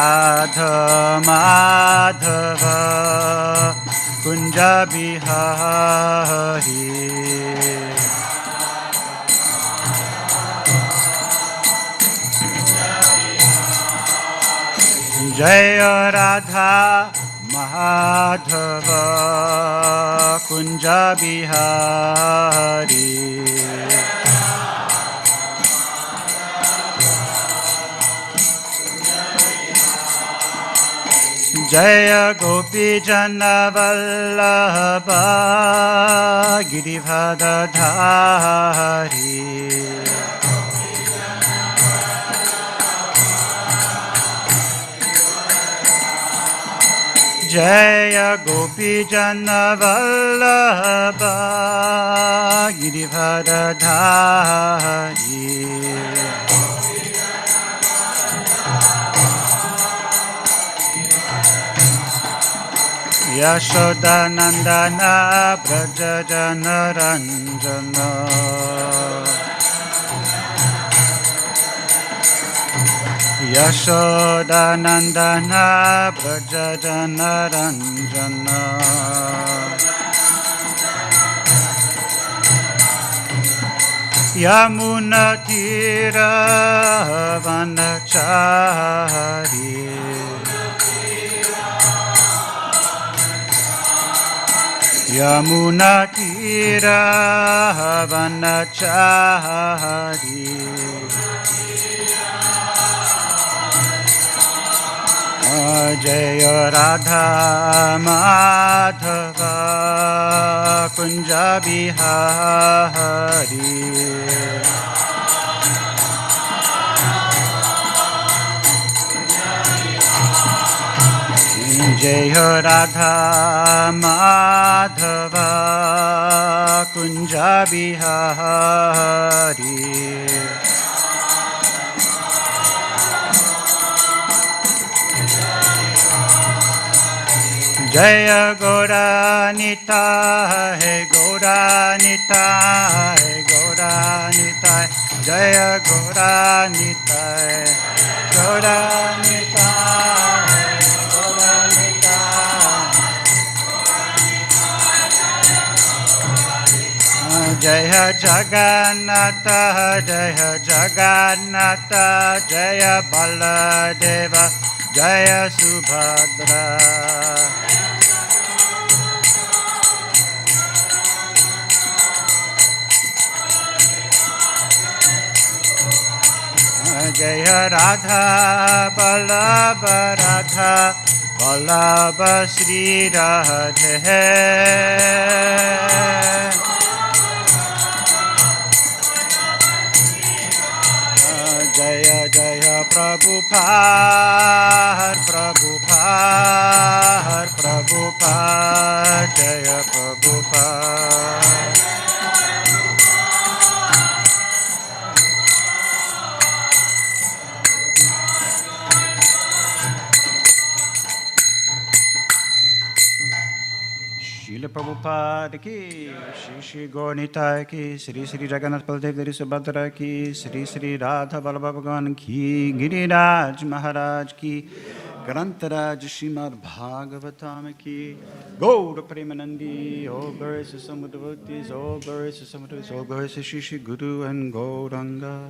आध माधव कुञ्ज बिहारी जय राधा माधव कुञ्ज बिहारी जय गोपीजन वल्लभ गिरिभदधारी जय गोपीजन वल्लभ गिरिभदधारी यशोदानन्दन व्रज जनरञ्जन यशोदानन्दन व्रज जनरञ्जन यमुनतीरवनचारी यमुनतीरवनचारी जय राधा माधव कुञ्ज जय राधा माधव कुञ्ज बिहारी जय गौरानिता है गौरानिता है गौरानिता जय गौरानिता गौरानिता। जय जगन्नाथ जय जगन्नाथ, जय बलदेव, जय सुभद्रा। जय राधा, बल्लभ राधा, बल्लभ श्री राधे। प्रभुपार प्रभुपार प्रभुपार जय प्रभुपार Prabhupada ki, Shri Shri Gaurnitai ki, Shri Shri Jagannath Baldev Dari Subhadra ki, Shri Shri Radha Vallabha ki, Giriraj Maharaj ki, Grantaraj Srimad Bhagavatam ki, Gaur Premanandi, all glories to some devotees, all glories to Shri Shri Guru and Gauranga.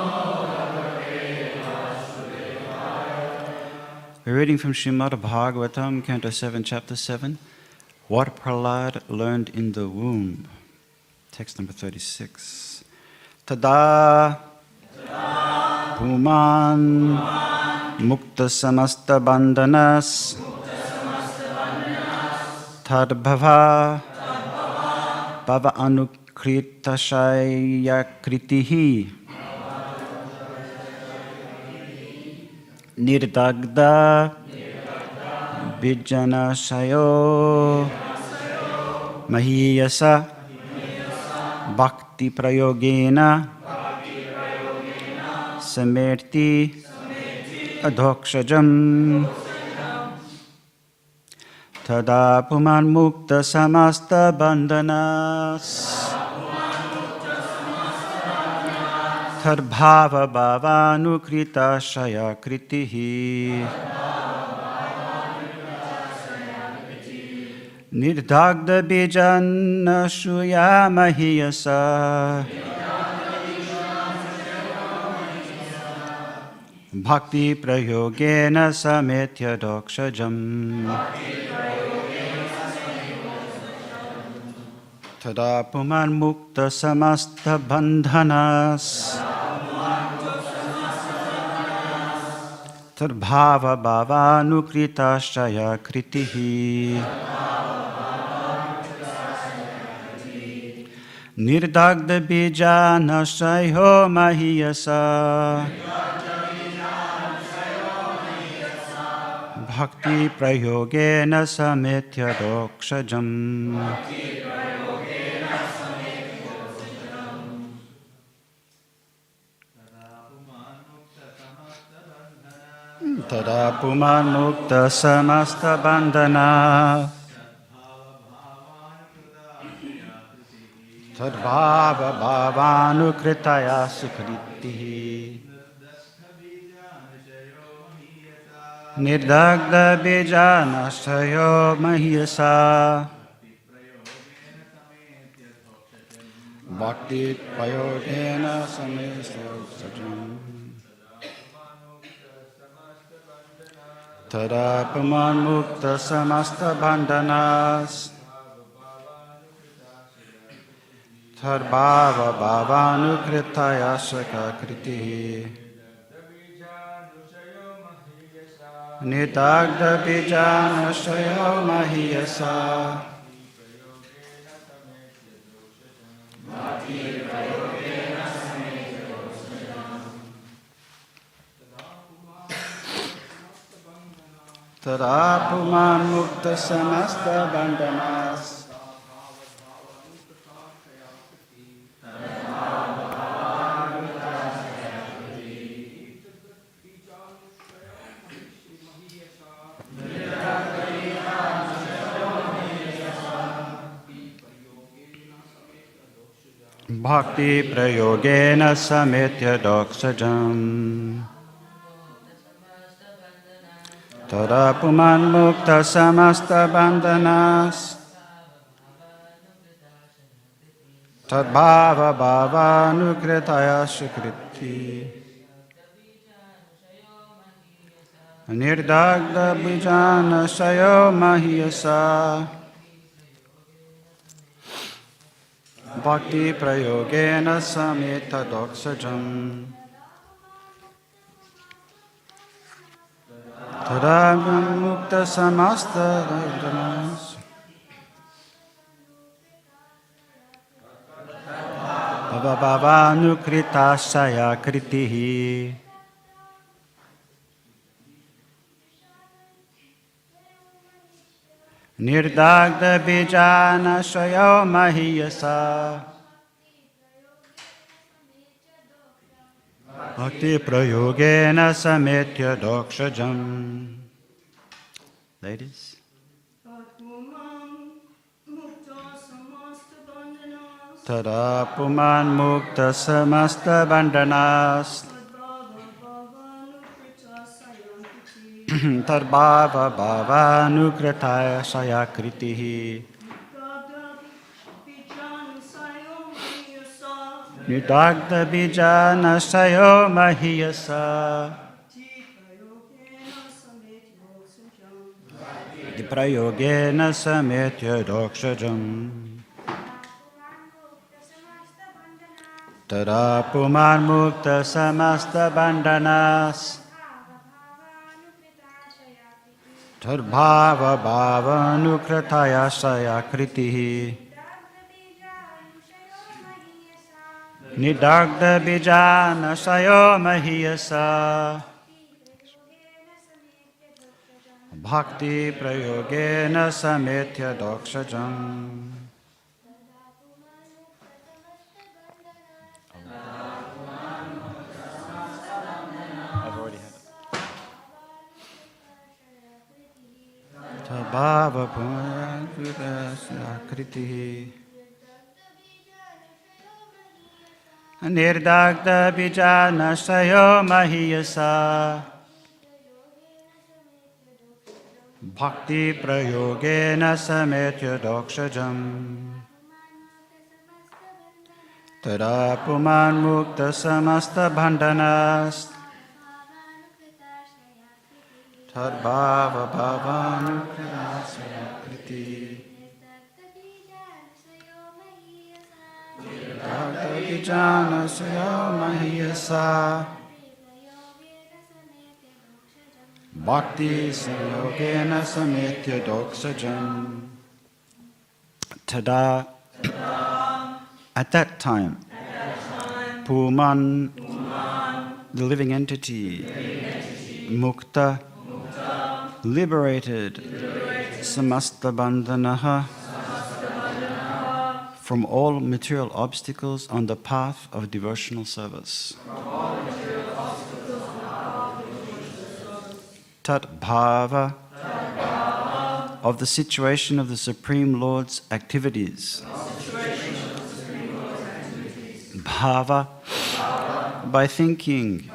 We're reading from Srimad Bhagavatam, Canto 7, Chapter 7. What Prahlad learned in the womb. Text number 36. Tada. Puman Mukta Samasta Bandhanas तद्भवा भव अनुकृतशयकृतिः निर्दग्ध विजनशयो महीयस भक्तिप्रयोगेन समेर्ति अधोक्षजम् तदा अर्थर्भावभावानुकृताशयकृतिः निर्धाग्धबीजान्न श्रूयामहि यसा भक्तिप्रयोगेन समेत्य दोक्षजम्। तदा पुमान्मुक्तसमस्तबन्धनस्। तद्भावभावानुकृताश्चय कृतिः निर्दग्धबीजानशयो महीयसा। भक्तिप्रयोगेन समेत्य दोक्षजम् तदा पुमान्मुक्तसमस्तबन्धना तद्भावभावानुकृतया सुकृतिः निर्दग्धबीजानशयो मह्यसा। भक्तिप्रयोगेन तदापमान मुक्त समस्त भंडनाश थर्भाव भावानुकृतया स्वकृति निताग्धबीजानशयो महीयसा महीयसा तरापुमान मुक्त समस्त बंडनास भक्ति प्रयोगेन समेत्य दोक्षजम् तदा पुमान्मुक्तसमस्तबन्धनास् तद्भावभावानुकृतया स्वीकृति निर्दग्धबीजानशयो महीयसा। भक्तिप्रयोगेन समेतदोक्षजम्। मुक्त समस्त भवानुकृताशया कृतिः निर्दाग्धबीजानशयो महीयसा भक्तिप्रयोगेन समेत्य दोक्षजम्। Ladies. तदा पुमान्मुक्तसमस्तबण्डनास् तद्भावभावानुकृताय सया कृतिः। निदग्धबीजानशयो महीयसा। प्रयोगेन समेत्य दोक्षजम् तदा पुमान्मुक्तसमस्तबण्डनास् Tadbhava bhavanukrtaya sayakritihi Nidagda bijana sayo mahiyasa Bhakti prayogena sametya dokshajam I've already had it. Tabhava Mahiyasa Bhakti Sayogena Sametya Doksajam Tada. At that time Puman the living entity Mukta liberated Samasta Bandhanaha from all material obstacles on the path of devotional service. Tat Bhava of the situation of the Supreme Lord's activities. Bhava by thinking.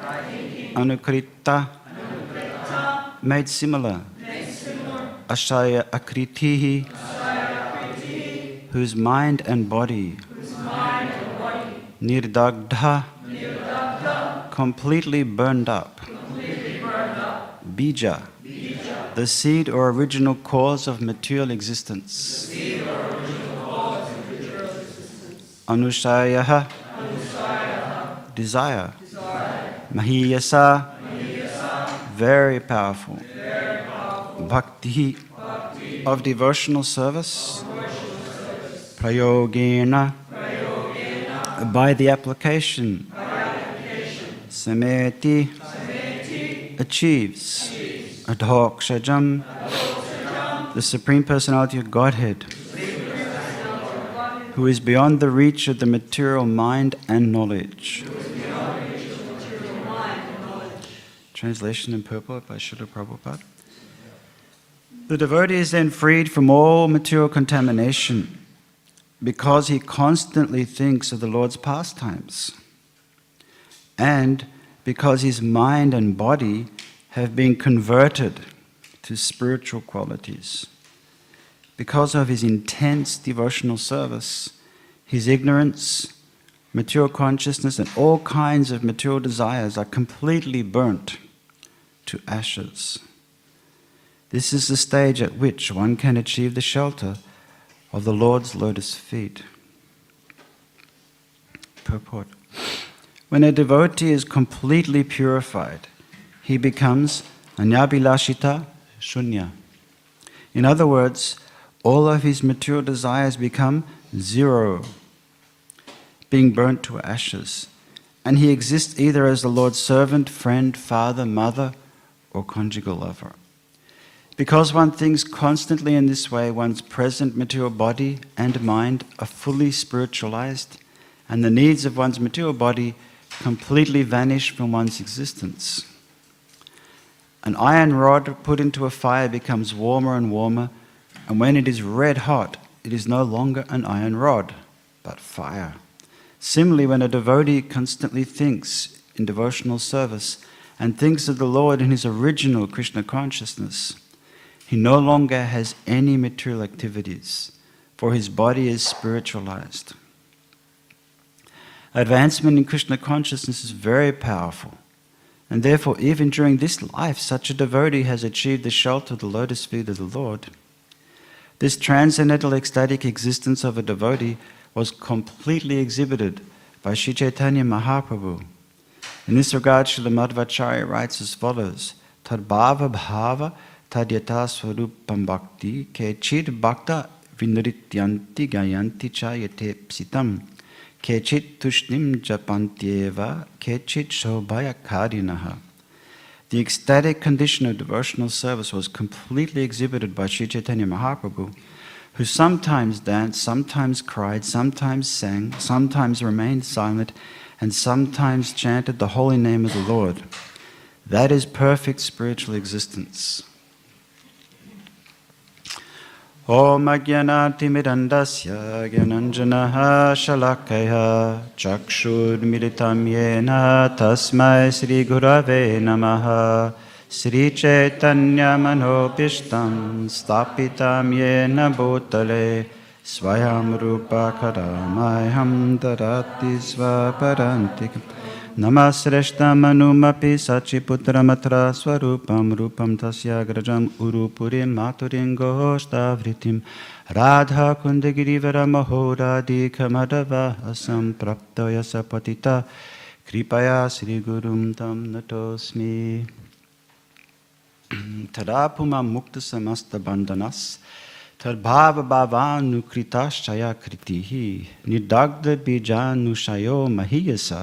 Anukrita made similar. Ashaya Akritihi whose mind and body, nirdagdha, completely burned up, bija, the seed or original cause of material existence, anushaya, desire, mahiyasa, very powerful, bhakti, of devotional service, prayogena, by the application, sameti, achieves, adhokshajam, the Supreme Personality of Godhead, who is beyond the reach of the material mind and knowledge. Translation in purport by Srila Prabhupada. The devotee is then freed from all material contamination because he constantly thinks of the Lord's pastimes and because his mind and body have been converted to spiritual qualities. Because of his intense devotional service, his ignorance, material consciousness, and all kinds of material desires are completely burnt to ashes. This is the stage at which one can achieve the shelter of the Lord's lotus feet. Purport When a devotee is completely purified, he becomes anyabilashita shunya. In other words, all of his material desires become zero, being burnt to ashes, and he exists either as the Lord's servant, friend, father, mother, or conjugal lover. Because one thinks constantly in this way, one's present material body and mind are fully spiritualized, and the needs of one's material body completely vanish from one's existence. An iron rod put into a fire becomes warmer and warmer, and when it is red hot, it is no longer an iron rod, but fire. Similarly, when a devotee constantly thinks in devotional service and thinks of the Lord in his original Krishna consciousness, he no longer has any material activities, for his body is spiritualized. Advancement in Krishna consciousness is very powerful, and therefore, even during this life, such a devotee has achieved the shelter of the lotus feet of the Lord. This transcendental ecstatic existence of a devotee was completely exhibited by Sri Chaitanya Mahaprabhu. In this regard, Srila Madhvacharya writes as follows Tadbhava bhava tadyata swarupam bhakti kechid bhakta vinrityanti gayanti cha yate psitam kechit tushnim japantyeva kechit shobhaya karinaha. The ecstatic condition of devotional service was completely exhibited by Sri Chaitanya Mahaprabhu, who sometimes danced, sometimes cried, sometimes sang, sometimes remained silent, and sometimes chanted the holy name of the Lord. That is perfect spiritual existence. ॐ अज्ञानातिमिरन्दस्य ज्ञानञ्जनः शलाकयः चक्षुर्मिलितं येन तस्मै श्रीगुरवे नमः श्रीचैतन्यमनोभीष्टं स्थापितं येन भूतले स्वयं रूपकरामह्यं ददाति स्वपरान्तिकम् नमश्रेष्ठमनुमपि सचिपुत्रमत्र स्वरूपं रूपं तस्याग्रजम् उरुपुरीं मातुरीं गोष्ठावृत्तिं राधाकुन्दगिरिवरमहोराधिकमदवहसं प्राप्तय स पतिता कृपया श्रीगुरुं तं नतोऽस्मि। तदा पुमां मुक्तसमस्तबन्धनस् तद्भावभावानुकृताश्चया कृतिः महीयसा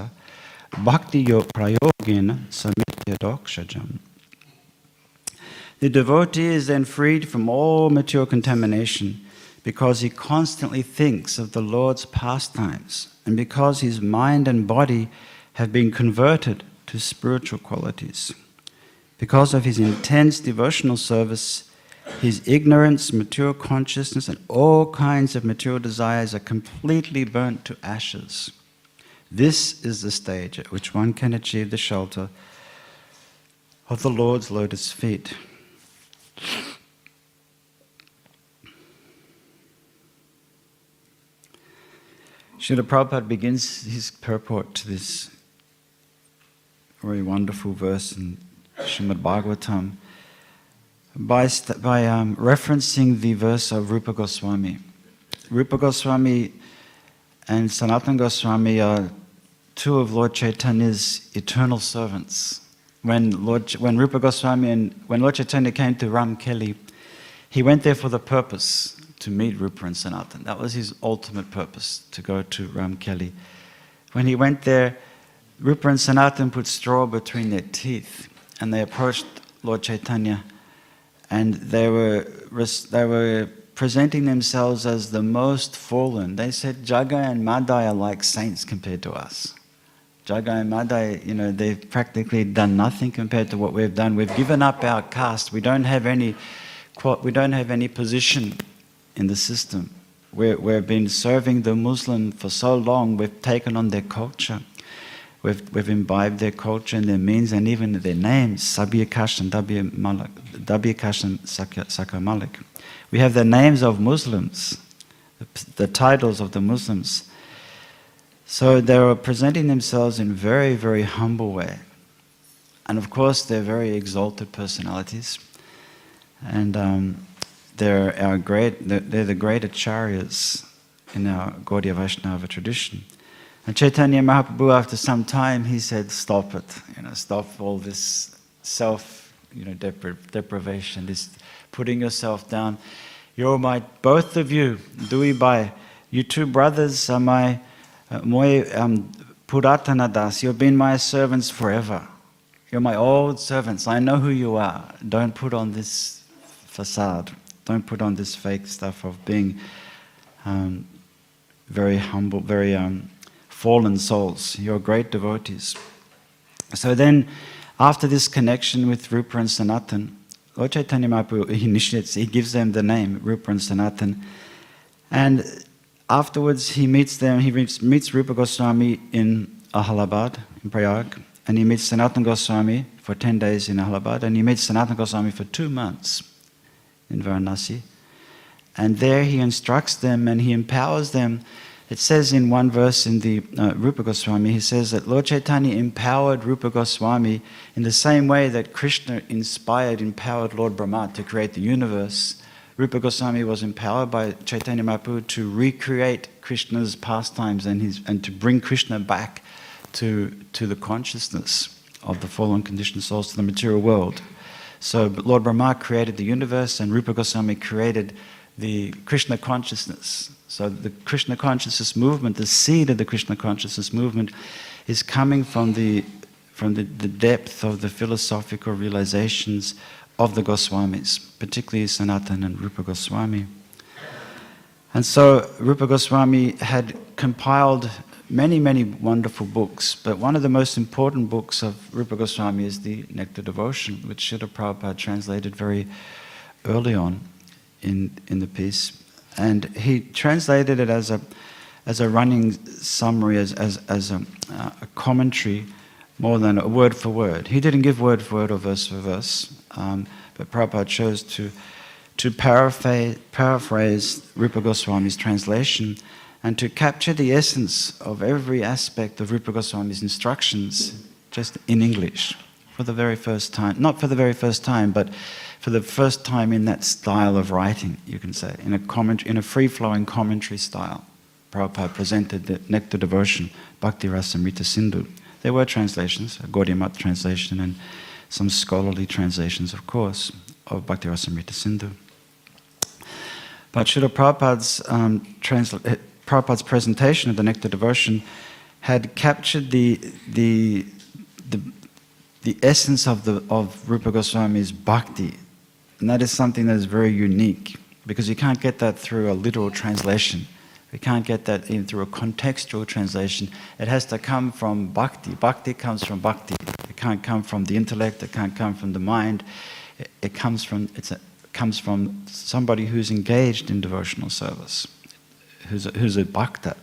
Bhakti prayogena samitya dokshajam. The devotee is then freed from all material contamination because he constantly thinks of the Lord's pastimes and because his mind and body have been converted to spiritual qualities. Because of his intense devotional service, his ignorance, material consciousness, and all kinds of material desires are completely burnt to ashes. This is the stage at which one can achieve the shelter of the Lord's lotus feet. Srila Prabhupada begins his purport to this very wonderful verse in Srimad Bhagavatam by, by um, referencing the verse of Rupa Goswami. Rupa Goswami and Sanatana Goswami are two of Lord Chaitanya's eternal servants. When, Lord, when Rupa Goswami and when Lord Chaitanya came to Ramkeli, he went there for the purpose to meet Rupa and Sanatan. That was his ultimate purpose, to go to Ramkeli. When he went there, Rupa and Sanatan put straw between their teeth and they approached Lord Chaitanya and they were, they were presenting themselves as the most fallen. They said Jagai and Madai are like saints compared to us. Jagai and Madai, you know, they've practically done nothing compared to what we've done. We've given up our caste. We don't have any, we don't have any position in the system. we we've been serving the Muslim for so long, we've taken on their culture. We've, we've imbibed their culture and their means and even their names, Sabir Kash and Dabir Kash and Sakar Malik. We have the names of Muslims, the titles of the Muslims. So they were presenting themselves in very, very humble way. And of course, they're very exalted personalities. And um, they're, our great, they're the great acharyas in our Gaudiya Vaishnava tradition. And Chaitanya Mahaprabhu, after some time, he said, stop it. You know, stop all this self, you know, depri- deprivation, this putting yourself down. You're my, both of you, Dui Bai, you two brothers are my, uh, moi um, Puratana Das, you've been my servants forever. You're my old servants. I know who you are. Don't put on this facade. Don't put on this fake stuff of being um, very humble, very um, fallen souls. You're great devotees. So then, after this connection with Rupa and Sanatan, Lord Chaitanya Mahaprabhu initiates, he gives them the name Rupa and Sanatan, and afterwards he meets them. He meets Rupa Goswami in Allahabad, in Prayag, and he meets Sanatan Goswami for ten days in Allahabad, and he meets Sanatan Goswami for two months in Varanasi. And there he instructs them and he empowers them it says in one verse in the uh, Rupa Goswami, he says that Lord Chaitanya empowered Rupa Goswami in the same way that Krishna inspired, empowered Lord Brahma to create the universe. Rupa Goswami was empowered by Chaitanya Mahaprabhu to recreate Krishna's pastimes and, his, and to bring Krishna back to, to the consciousness of the fallen conditioned souls, to the material world. So Lord Brahma created the universe, and Rupa Goswami created the Krishna consciousness. So the Krishna consciousness movement, the seed of the Krishna consciousness movement, is coming from the from the, the depth of the philosophical realizations of the Goswamis, particularly Sanatan and Rupa Goswami. And so Rupa Goswami had compiled many, many wonderful books, but one of the most important books of Rupa Goswami is the Nectar Devotion, which Srila Prabhupada translated very early on in, in the piece. And he translated it as a, as a running summary, as, as, as a, uh, a commentary, more than a word for word. He didn't give word for word or verse for verse, um, but Prabhupada chose to, to paraphrase, paraphrase Rupa Goswami's translation and to capture the essence of every aspect of Rupa Goswami's instructions just in English for the very first time. Not for the very first time, but for the first time in that style of writing, you can say, in a, comment, in a free flowing commentary style. Prabhupada presented the Nectar Devotion, Bhakti Rasamrita Sindhu. There were translations, a Gaudiya Math translation, and some scholarly translations, of course, of Bhakti Rasamrita Sindhu. But Srila Prabhupada's um, transla- Prabhupada's presentation of the Nectar Devotion had captured the, the, the, the essence of, the, of Rupa Goswami's bhakti. And that is something that is very unique because you can't get that through a literal translation. We can't get that even through a contextual translation. It has to come from bhakti. Bhakti comes from bhakti. It can't come from the intellect, it can't come from the mind. It, it comes, from, it's a, comes from somebody who's engaged in devotional service who's a, who's a bhakta.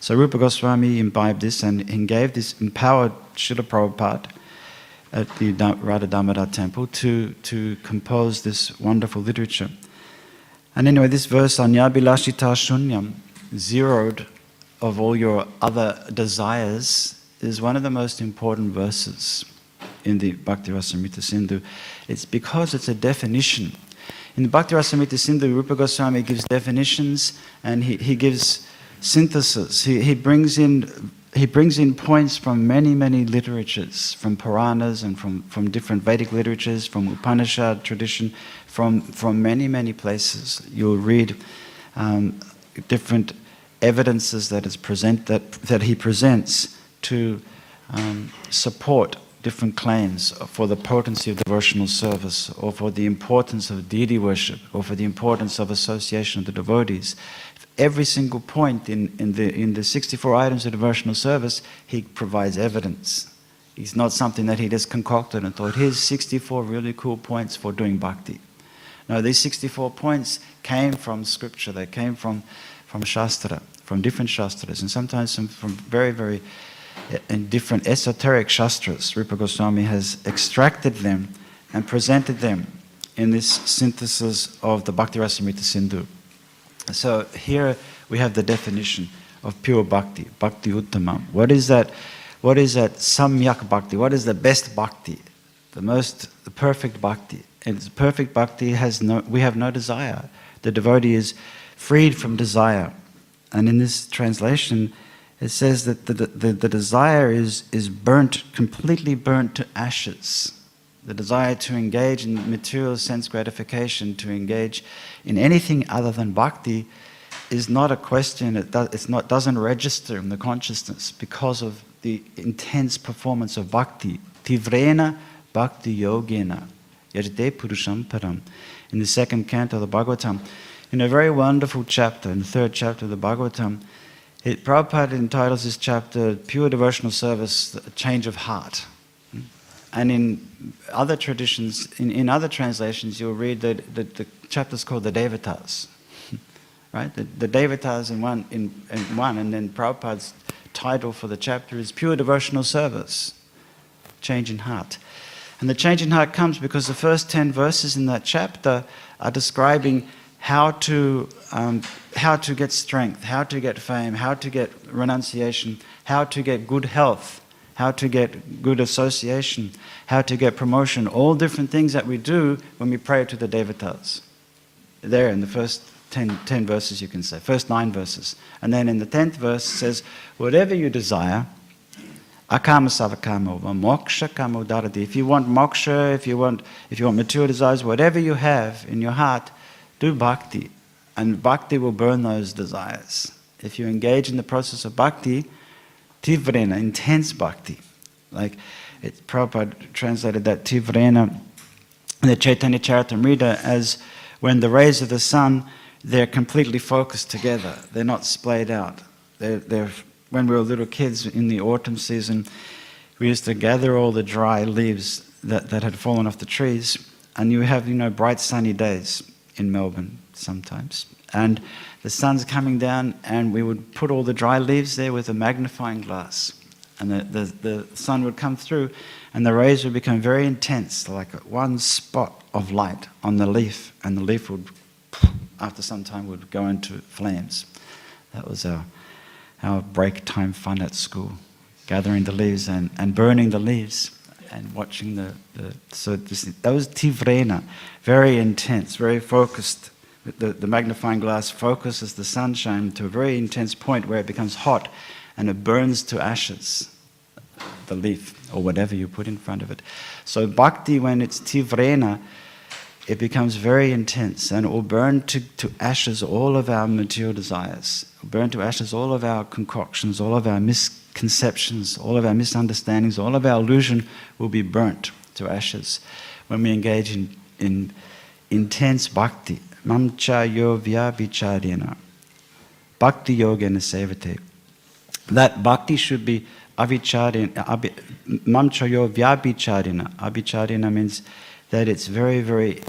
So Rupa Goswami imbibed this and, and gave this, empowered Srila Prabhupada at the Radha Damodar temple to, to compose this wonderful literature. And anyway, this verse, Anyabilashita Shunyam, zeroed of all your other desires, is one of the most important verses in the Bhakti Rasamrita Sindhu. It's because it's a definition in the Bhakti Rasamrita Sindhu, Rupa Goswami gives definitions and he, he gives synthesis. He, he, brings in, he brings in points from many, many literatures, from Puranas and from, from different Vedic literatures, from Upanishad tradition, from, from many, many places. You'll read um, different evidences that, is present, that, that he presents to um, support different claims for the potency of devotional service, or for the importance of deity worship, or for the importance of association of the devotees. Every single point in, in, the, in the 64 items of devotional service, he provides evidence. It's not something that he just concocted and thought, here's 64 really cool points for doing bhakti. No, these 64 points came from scripture, they came from, from Shastra, from different Shastras, and sometimes from, very, very uh, in different esoteric shastras. Rupa Goswami has extracted them and presented them in this synthesis of the Bhakti Rasamrita Sindhu. So here we have the definition of pure bhakti, bhakti uttamam. What is that? What is that samyak bhakti? What is the best bhakti? The most, the perfect bhakti. And perfect bhakti has no, we have no desire. The devotee is freed from desire. And in this translation, it says that the, the, the desire is, is burnt, completely burnt to ashes. The desire to engage in material sense gratification, to engage in anything other than bhakti, is not a question, it, does, not, doesn't register in the consciousness because of the intense performance of bhakti. Tivrena bhakti yogena, yajate purusham param. In the second canto of the Bhagavatam, in a very wonderful chapter, in the third chapter of the Bhagavatam, it, Prabhupada entitles this chapter Pure Devotional Service, Change of Heart. And in other traditions, in, in other translations, you'll read that the, the chapter's called the Devatas. right? The, the Devatas in one, in, in one, and then Prabhupada's title for the chapter is Pure Devotional Service, Change in Heart. And the change in heart comes because the first 10 verses in that chapter are describing how to, um, how to get strength, how to get fame, how to get renunciation, how to get good health, how to get good association, how to get promotion, all different things that we do when we pray to the devatas. There in the first 10, 10 verses, you can say, first nine verses. And then in the 10th verse says, Whatever you desire, Akama savakama, moksha kama. If you want moksha, if you want, if you want material desires, whatever you have in your heart, do bhakti. And bhakti will burn those desires. If you engage in the process of bhakti, tivrena, intense bhakti. Like it, Prabhupada translated that tivrena the Chaitanya Charitamrita as when the rays of the sun, they're completely focused together. They're not splayed out. They're, they're, when we were little kids in the autumn season, we used to gather all the dry leaves that, that had fallen off the trees, and you have, you know, bright sunny days in Melbourne sometimes. And the sun's coming down, and we would put all the dry leaves there with a magnifying glass. And the, the, the sun would come through, and the rays would become very intense, like one spot of light on the leaf, and the leaf would, after some time, would go into flames. That was our, our break time fun at school, gathering the leaves and, and burning the leaves and watching the, the so this, that was tivrena, very intense, very focused. The, the magnifying glass focuses the sunshine to a very intense point where it becomes hot and it burns to ashes the leaf or whatever you put in front of it. So bhakti, when it's tivrena, it becomes very intense and it will burn to, to ashes all of our material desires, burn to ashes all of our concoctions, all of our misconceptions, all of our misunderstandings, all of our illusion will be burnt to ashes when we engage in, in intense bhakti. Mamcha yo vyabhicharena. Bhakti yogena sevate. That bhakti should be avicharina, mamchayo vyabhicharina. Abhicharina means that it's very, very,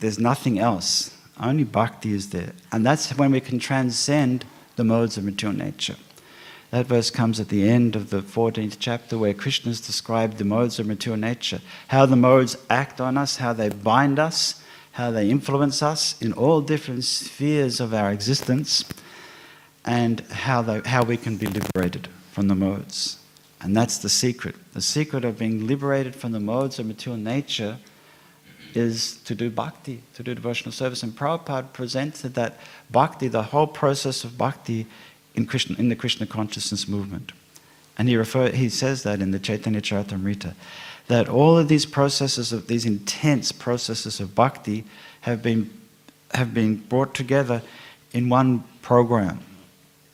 there's nothing else. Only bhakti is there. And that's when we can transcend the modes of material nature. That verse comes at the end of the 14th chapter where Krishna has described the modes of material nature, how the modes act on us, how they bind us, how they influence us in all different spheres of our existence, and how, they, how we can be liberated from the modes. And that's the secret. The secret of being liberated from the modes of material nature is to do bhakti, to do devotional service. And Prabhupada presented that bhakti, the whole process of bhakti in, Krishna, in the Krishna consciousness movement. And he, refer, he says that in the Chaitanya Charitamrita, that all of these processes of these intense processes of bhakti have been, have been brought together in one program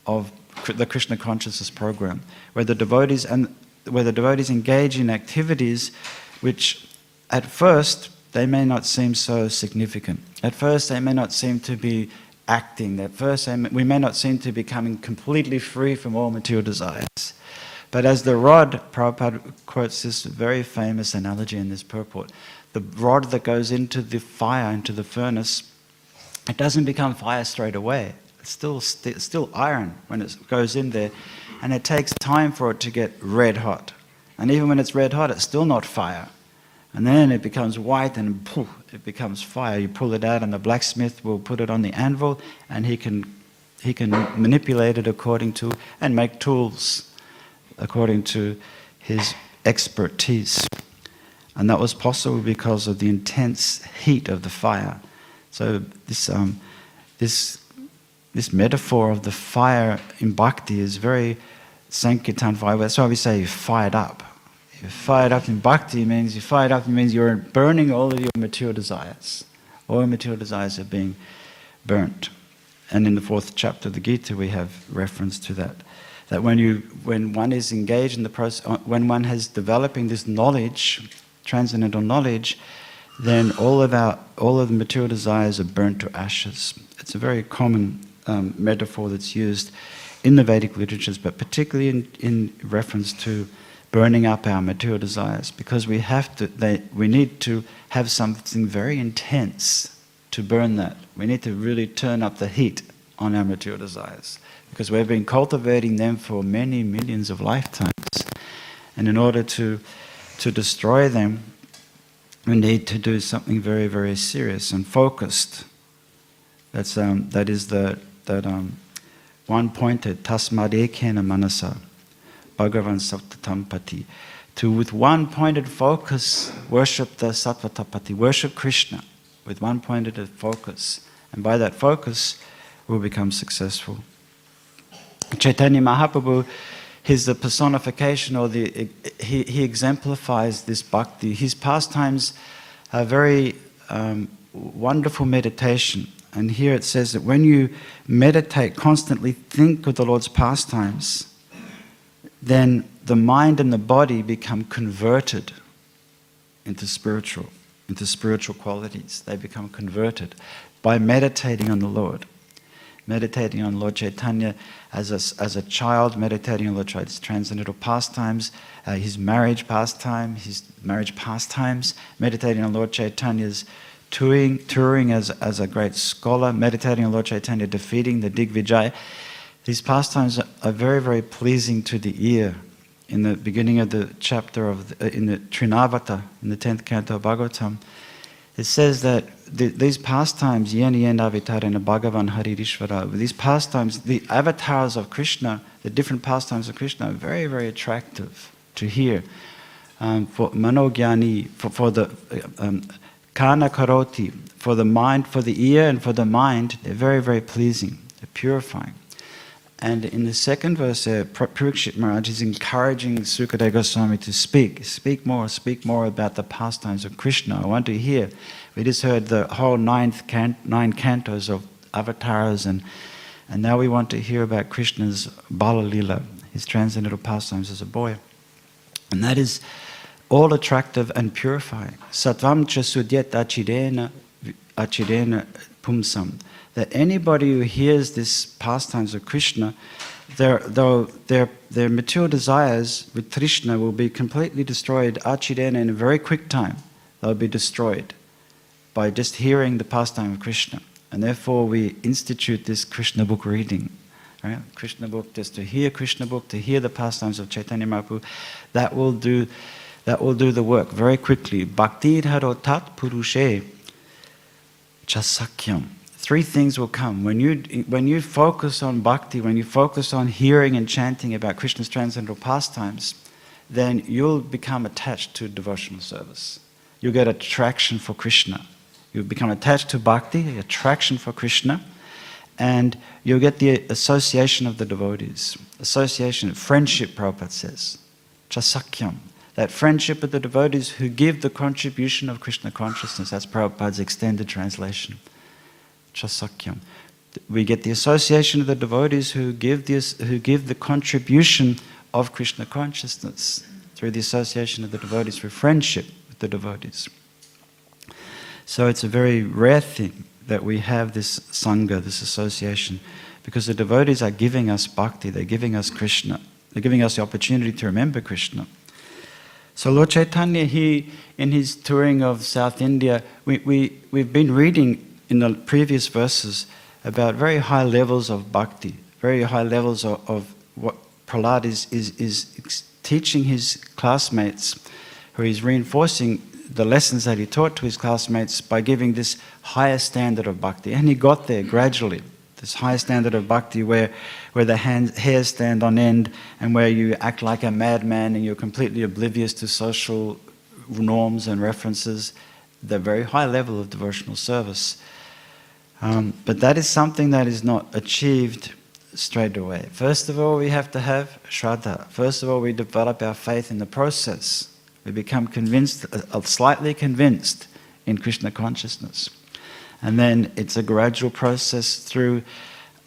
of the Krishna consciousness program, where the devotees and where the devotees engage in activities which at first they may not seem so significant. At first, they may not seem to be acting. At first, may, we may not seem to be coming completely free from all material desires. But as the rod, Prabhupada quotes this very famous analogy in this purport the rod that goes into the fire, into the furnace, it doesn't become fire straight away. It's still, st- still iron when it goes in there, and it takes time for it to get red hot. And even when it's red hot, it's still not fire. And then it becomes white and poof, it becomes fire. You pull it out, and the blacksmith will put it on the anvil, and he can, he can manipulate it according to, and make tools according to his expertise. And that was possible because of the intense heat of the fire. So, this, um, this, this metaphor of the fire in bhakti is very Sankirtan fire. That's why we say fired up. You're fired up in bhakti means you're fired up means you're burning all of your material desires. All material desires are being burnt. And in the fourth chapter of the Gita, we have reference to that. That when, you, when one is engaged in the process, uh, when one has developing this knowledge, transcendental knowledge, then all of, our, all of the material desires are burnt to ashes. It's a very common um, metaphor that's used in the Vedic literatures, but particularly in, in reference to burning up our material desires because we have to they, we need to have something very intense to burn that. We need to really turn up the heat on our material desires because we've been cultivating them for many millions of lifetimes. And in order to to destroy them we need to do something very very serious and focused. That's um, that is the that um, one pointed tasmadekena manasa Bhagavan Sattatampati, to with one pointed focus worship the Sattvatapati, worship Krishna with one pointed focus. And by that focus, we'll become successful. Chaitanya Mahaprabhu, he's the personification or the he, he exemplifies this bhakti. His pastimes are very um, wonderful meditation. And here it says that when you meditate, constantly think of the Lord's pastimes, then the mind and the body become converted into spiritual, into spiritual qualities. They become converted by meditating on the Lord meditating on Lord Chaitanya as a, as a child, meditating on Lord Chaitanya's transcendental pastimes, uh, his marriage pastime, his marriage pastimes, meditating on Lord Chaitanya's touring, touring as, as a great scholar, meditating on Lord Chaitanya defeating the Digvijay. These pastimes are very, very pleasing to the ear. In the beginning of the chapter of, the, uh, in the Trinavata, in the 10th canto of Bhagavatam, it says that the, these pastimes, yen yen avatarana Bhagavan Haririshvara, these pastimes, the avatars of Krishna, the different pastimes of Krishna are very, very attractive to hear. Um, for manogyani, for, for the um, kana karoti, for the mind, for the ear and for the mind, they're very, very pleasing, they're purifying. And in the second verse, uh, Parikshit Maharaj is encouraging Sukadeva Goswami to speak. Speak more, speak more about the pastimes of Krishna. I want to hear. We just heard the whole ninth can- nine cantos of avatars, and, and now we want to hear about Krishna's Balalila, his transcendental pastimes as a boy. And that is all attractive and purifying. Satvam cha sudyet achidena, achidena pumsam that anybody who hears this pastimes of Krishna, their, their, their, material desires with Krishna will be completely destroyed, achidena, in a very quick time. They'll be destroyed by just hearing the pastime of Krishna. And therefore, we institute this Krishna book reading. Right? Krishna book, just to hear Krishna book, to hear the pastimes of Chaitanya Mahaprabhu, that will do, that will do the work very quickly. Bhakti tat purushe chasakyam three things will come. When you, when you focus on bhakti, when you focus on hearing and chanting about Krishna's transcendental pastimes, then you'll become attached to devotional service. You'll get attraction for Krishna. You'll become attached to bhakti, attraction for Krishna, and you'll get the association of the devotees. Association, friendship, Prabhupada says. Chasakyam. That friendship of the devotees who give the contribution of Krishna consciousness. That's Prabhupada's extended translation. Chasakyam. We get the association of the devotees who give, this, who give the contribution of Krishna consciousness through the association of the devotees, through friendship with the devotees. So it's a very rare thing that we have this Sangha, this association, because the devotees are giving us bhakti, they're giving us Krishna, they're giving us the opportunity to remember Krishna. So Lord Chaitanya, he, in his touring of South India, we, we, we've been reading in the previous verses about very high levels of bhakti, very high levels of, of what Prahlad is, is, is teaching his classmates, who he's reinforcing the lessons that he taught to his classmates by giving this higher standard of bhakti. And he got there gradually, this higher standard of bhakti where, where the hands, hairs stand on end and where you act like a madman and you're completely oblivious to social norms and references, the very high level of devotional service. Um, but that is something that is not achieved straight away. First of all, we have to have shraddha. First of all, we develop our faith in the process. We become convinced, uh, slightly convinced in Krishna consciousness. And then it's a gradual process through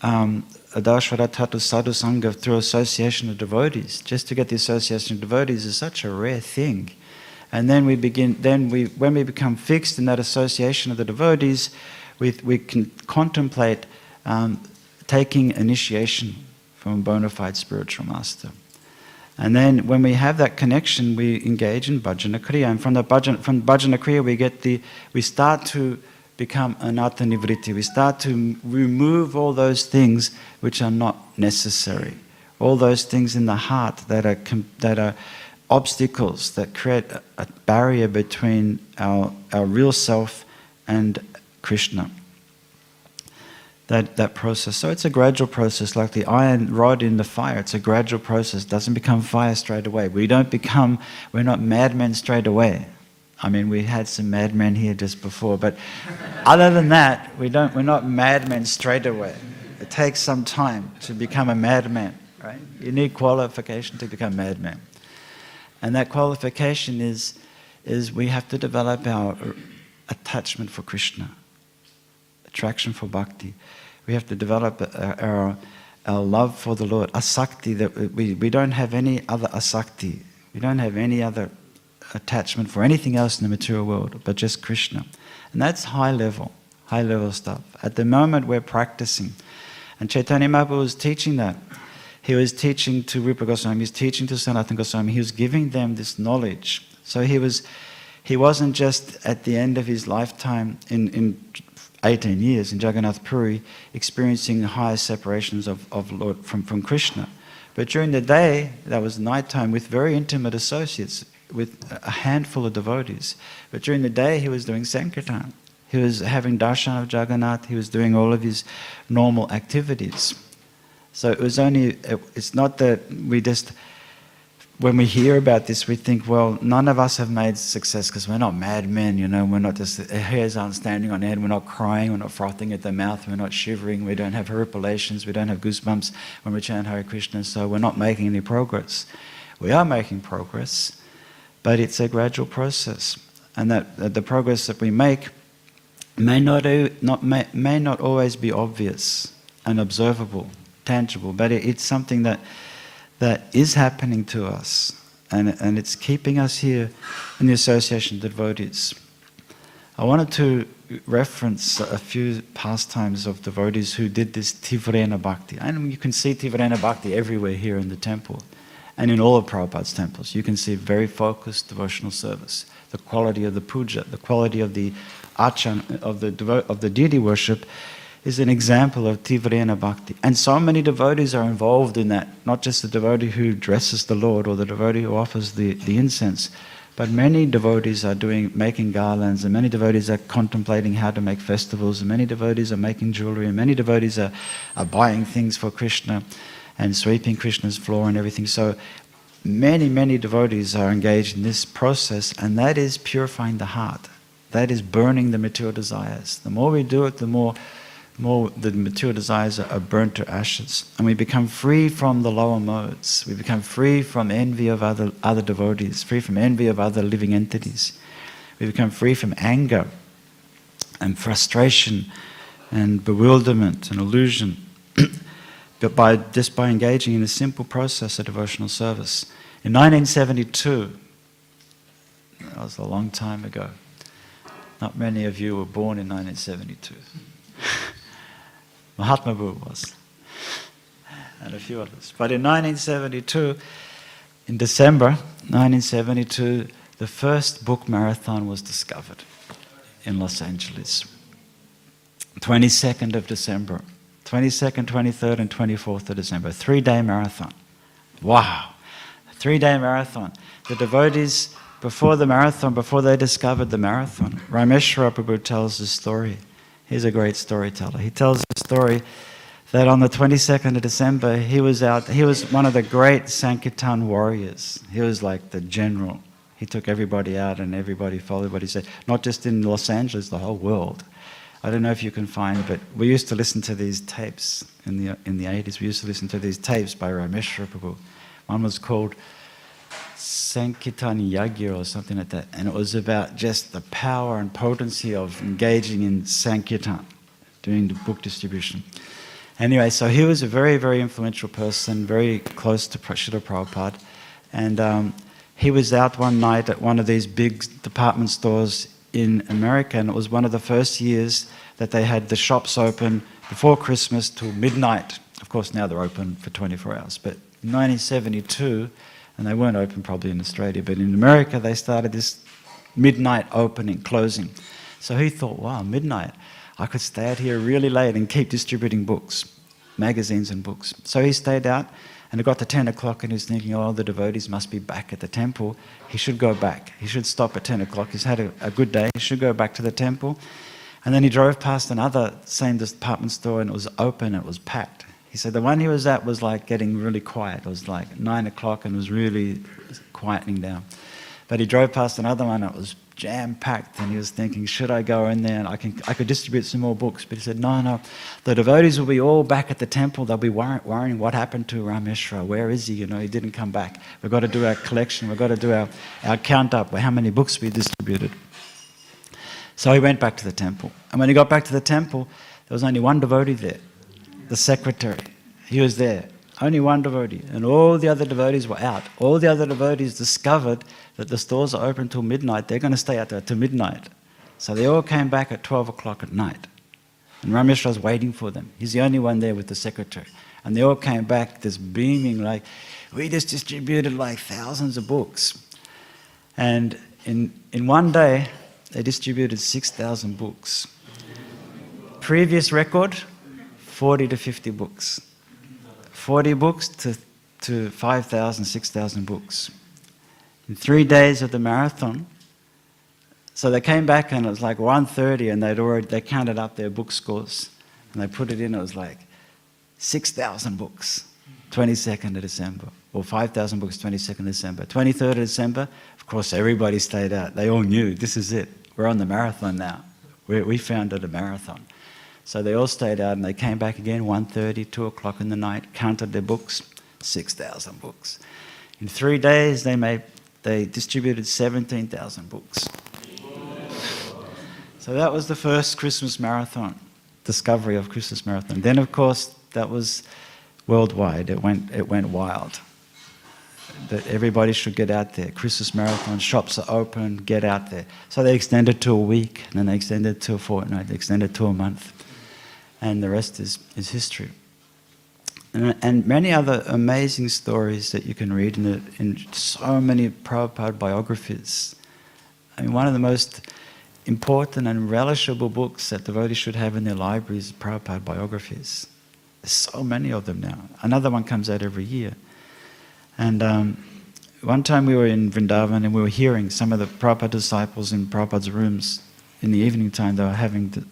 um, Adashvara Tatu Sadhu Sangha, through association of devotees. Just to get the association of devotees is such a rare thing. And then we begin, then we, when we become fixed in that association of the devotees, we, we can contemplate um, taking initiation from a bona fide spiritual master. And then when we have that connection, we engage in bhajana kriya. And from the bhajana, from bhajana kriya, we get the, we start to become anartha nivritti. We start to remove all those things which are not necessary. All those things in the heart that are, that are obstacles that create a, barrier between our, our real self and Krishna. That, that process. So it's a gradual process, like the iron rod in the fire. It's a gradual process. It doesn't become fire straight away. We don't become, we're not madmen straight away. I mean, we had some madmen here just before, but other than that, we don't, we're not madmen straight away. It takes some time to become a madman. right? You need qualification to become madman. And that qualification is, is we have to develop our attachment for Krishna, attraction for bhakti. We have to develop our, our love for the Lord, asakti, that we, we don't have any other asakti. We don't have any other attachment for anything else in the material world but just Krishna. And that's high level, high level stuff. At the moment we're practicing. And Chaitanya Mahaprabhu was teaching that. He was teaching to Rupa Goswami, he was teaching to Sanatana Goswami, he was giving them this knowledge. So he was he wasn't just at the end of his lifetime in, in 18 years in Jagannath Puri experiencing the highest separations of, of Lord from, from Krishna. But during the day, that was nighttime with very intimate associates, with a handful of devotees. But during the day, he was doing Sankirtan. He was having darshan of Jagannath. He was doing all of his normal activities. So it was only, it's not that we just, when we hear about this, we think, well, none of us have made success because we're not madmen, you know, we're not just, uh, hairs aren't standing on end, we're not crying, we're not frothing at the mouth, we're not shivering, we don't have horripilations, we don't have goosebumps when we chant Hare Krishna, so we're not making any progress. We are making progress, but it's a gradual process. And that the progress that we make may not, not, may, may not always be obvious and observable, tangible, but it, it's something that, that is happening to us. And, and it's keeping us here in the association of devotees. I wanted to reference a few pastimes of devotees who did this Tivrena Bhakti. And you can see Tivrena Bhakti everywhere here in the temple and in all of Prabhupada's temples. You can see very focused devotional service, the quality of the puja, the quality of the achan, of the, of the deity worship is an example of Tivrena Bhakti. And so many devotees are involved in that, not just the devotee who dresses the Lord or the devotee who offers the, the incense, but many devotees are doing making garlands, and many devotees are contemplating how to make festivals, and many devotees are making jewelry, and many devotees are, are buying things for Krishna and sweeping Krishna's floor and everything. So many, many devotees are engaged in this process, and that is purifying the heart. That is burning the material desires. The more we do it, the more, more the material desires are burnt to ashes. And we become free from the lower modes. We become free from envy of other, other devotees, free from envy of other living entities. We become free from anger and frustration and bewilderment and illusion. but by, just by engaging in a simple process of devotional service. In 1972, that was a long time ago, not many of you were born in 1972. Mahatma Prabhu was, and a few others. But in 1972, in December 1972, the first book marathon was discovered in Los Angeles. 22nd of December. 22nd, 23rd, and 24th of December. Three day marathon. Wow. Three day marathon. The devotees before the marathon, before they discovered the marathon, Rameshwara Prabhu tells the story. He's a great storyteller. He tells the story that on the 22nd of December, he was out, he was one of the great Sankirtan warriors. He was like the general. He took everybody out and everybody followed what he said, not just in Los Angeles, the whole world. I don't know if you can find, but we used to listen to these tapes in the, in the 80s. We used to listen to these tapes by Rameshwara Prabhu. One was called Sankirtan Yagya or something like that. And it was about just the power and potency of engaging in Sankirtan, doing the book distribution. Anyway, so he was a very, very influential person, very close to Srila Prabhupada. And um, he was out one night at one of these big department stores in America, and it was one of the first years that they had the shops open before Christmas till midnight. Of course, now they're open for 24 hours. But in 1972, and they weren't open probably in Australia, but in America they started this midnight opening, closing. So he thought, wow, midnight, I could stay out here really late and keep distributing books, magazines and books. So he stayed out and it got to 10 o'clock and he's thinking, oh, the devotees must be back at the temple. He should go back. He should stop at 10 o'clock. He's had a, a good day. He should go back to the temple. And then he drove past another same department store and it was open, it was packed. He said the one he was at was like getting really quiet. It was like nine o'clock and it was really quietening down. But he drove past another one, that was jam packed, and he was thinking, should I go in there and I can I could distribute some more books? But he said, no, no, the devotees will be all back at the temple. They'll be worrying, worrying what happened to Rameshwar. Where is he? You know, he didn't come back. We've got to do our collection. We've got to do our, our count up how many books we distributed. So he went back to the temple, and when he got back to the temple, there was only one devotee there, the secretary. He was there. Only one devotee, and all the other devotees were out. All the other devotees discovered that the stores are open till midnight. They're going to stay out there till midnight. So they all came back at 12 o'clock at night. And Ramesh was waiting for them. He's the only one there with the secretary. And they all came back, this beaming, like, we just distributed like thousands of books. And in, in one day, they distributed 6,000 books. Previous record, 40 to 50 books. 40 books to, to 5,000, 6,000 books. In three days of the marathon, so they came back and it was like 1.30 and they'd already, they counted up their book scores and they put it in, it was like 6,000 books, 22nd of December, or 5,000 books, 22nd of December. 23rd of December, of course, everybody stayed out. They all knew this is it. We're on the marathon now. We, we founded a marathon. So they all stayed out and they came back again 1.30, 2 o'clock in the night, counted their books, 6,000 books. In three days, they, made, they distributed 17,000 books. So that was the first Christmas marathon, discovery of Christmas marathon. Then, of course, that was worldwide. It went, it went wild. That everybody should get out there. Christmas marathon, shops are open, get out there. So they extended to a week, and then they extended to a fortnight, they extended to a month. And the rest is, is history. And, and many other amazing stories that you can read in, the, in so many Prabhupada biographies. I mean, one of the most important and relishable books that devotees should have in their libraries is Prabhupada biographies. There's so many of them now. Another one comes out every year. And um, one time we were in Vrindavan and we were hearing some of the Prabhupada disciples in Prabhupada's rooms in the evening time. They were having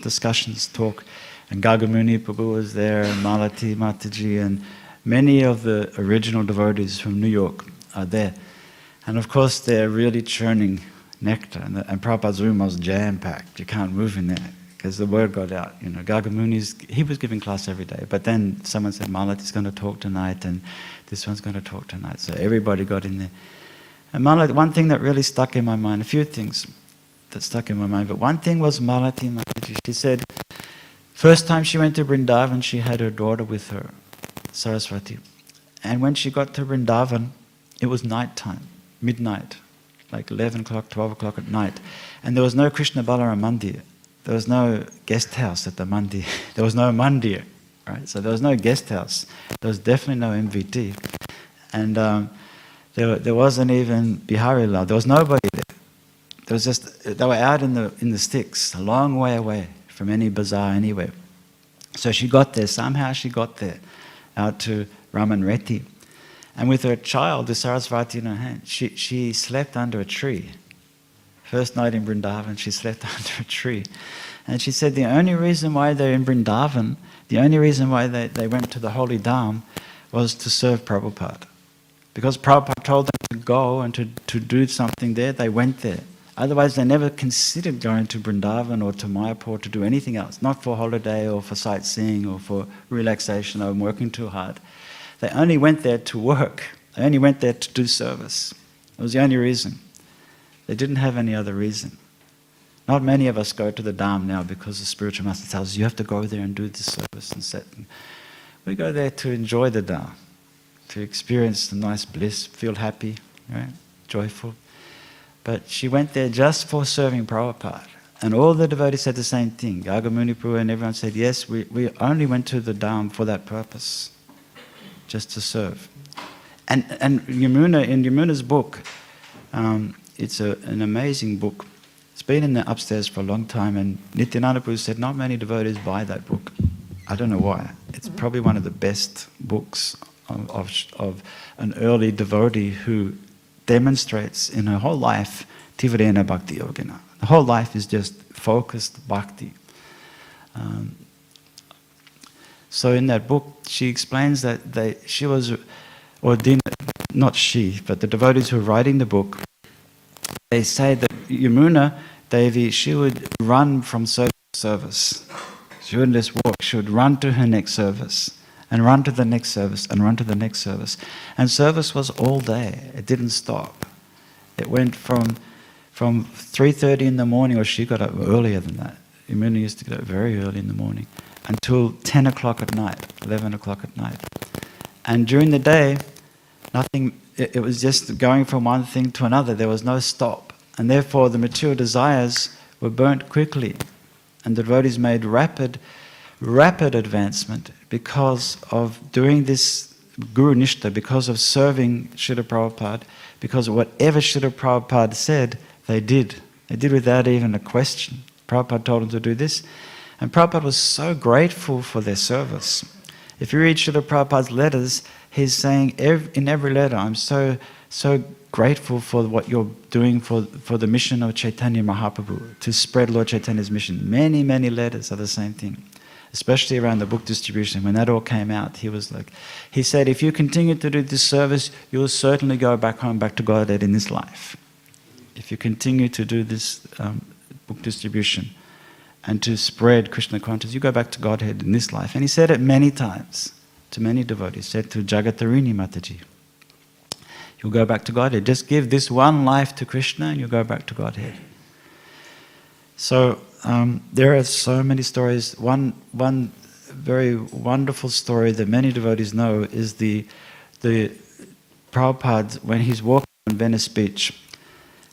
discussions, talk. And Gargamuni Prabhu was there, and Malati Mataji, and many of the original devotees from New York are there. And of course, they're really churning nectar. And, the, and Prabhupada's room was jam packed. You can't move in there because the word got out. You know, Gargamuni's, he was giving class every day. But then someone said, Malati's going to talk tonight, and this one's going to talk tonight. So everybody got in there. And Malati, one thing that really stuck in my mind, a few things that stuck in my mind, but one thing was Malati Mataji. She said, First time she went to Vrindavan, she had her daughter with her, Saraswati. And when she got to Vrindavan, it was night time, midnight, like 11 o'clock, 12 o'clock at night. And there was no Krishna Balaram Mandir. There was no guest house at the Mandir. There was no Mandir, right? So there was no guest house. There was definitely no MVT. And um, there, there wasn't even Bihari Lal. There was nobody there. There was just, they were out in the, in the sticks, a long way away from any bazaar anywhere. So she got there, somehow she got there, out to Raman Reti. And with her child, the Sarasvati in her hand, she, she slept under a tree. First night in Vrindavan, she slept under a tree. And she said the only reason why they're in Vrindavan, the only reason why they, they went to the Holy Dham was to serve Prabhupada. Because Prabhupada told them to go and to, to do something there, they went there. Otherwise, they never considered going to Vrindavan or to Mayapur to do anything else, not for holiday or for sightseeing or for relaxation or working too hard. They only went there to work. They only went there to do service. It was the only reason. They didn't have any other reason. Not many of us go to the Dham now because the spiritual master tells us you have to go there and do this service and set. We go there to enjoy the Dham, to experience the nice bliss, feel happy, right? joyful. But she went there just for serving Prabhupada. And all the devotees said the same thing. Gargamuni Prabhu and everyone said, yes, we, we only went to the Dham for that purpose, just to serve. And, and Yamuna, in Yamuna's book, um, it's a, an amazing book. It's been in the upstairs for a long time, and Nityananda Prabhu said not many devotees buy that book. I don't know why. It's probably one of the best books of, of, of an early devotee who demonstrates in her whole life Tivrena Bhakti Yogina. The whole life is just focused bhakti. Um, so in that book, she explains that they, she was ordained, not she, but the devotees who are writing the book, they say that Yamuna Devi, she would run from service to service. She wouldn't just walk, she would run to her next service and run to the next service and run to the next service. And service was all day. It didn't stop. It went from from 3.30 in the morning, or she got up earlier than that. Yamuna used to get up very early in the morning, until 10 o'clock at night, 11 o'clock at night. And during the day, nothing, it, it was just going from one thing to another. There was no stop. And therefore, the material desires were burnt quickly. And the devotees made rapid, rapid advancement because of doing this Guru Nishta, because of serving Srila Prabhupada, because whatever Srila Prabhupada said, they did. They did without even a question. Prabhupada told them to do this. And Prabhupada was so grateful for their service. If you read Srila Prabhupada's letters, he's saying in every letter, I'm so, so grateful for what you're doing for, for the mission of Chaitanya Mahaprabhu, to spread Lord Chaitanya's mission. Many, many letters are the same thing. Especially around the book distribution, when that all came out, he was like, he said, if you continue to do this service, you'll certainly go back home, back to Godhead in this life if you continue to do this um, book distribution and to spread Krishna consciousness, you go back to Godhead in this life. And he said it many times to many devotees. He said to Jagatarini Mataji, you'll go back to Godhead. Just give this one life to Krishna and you'll go back to Godhead. So um, there are so many stories. One, one very wonderful story that many devotees know is the, the Prabhupada, when he's walking on Venice Beach,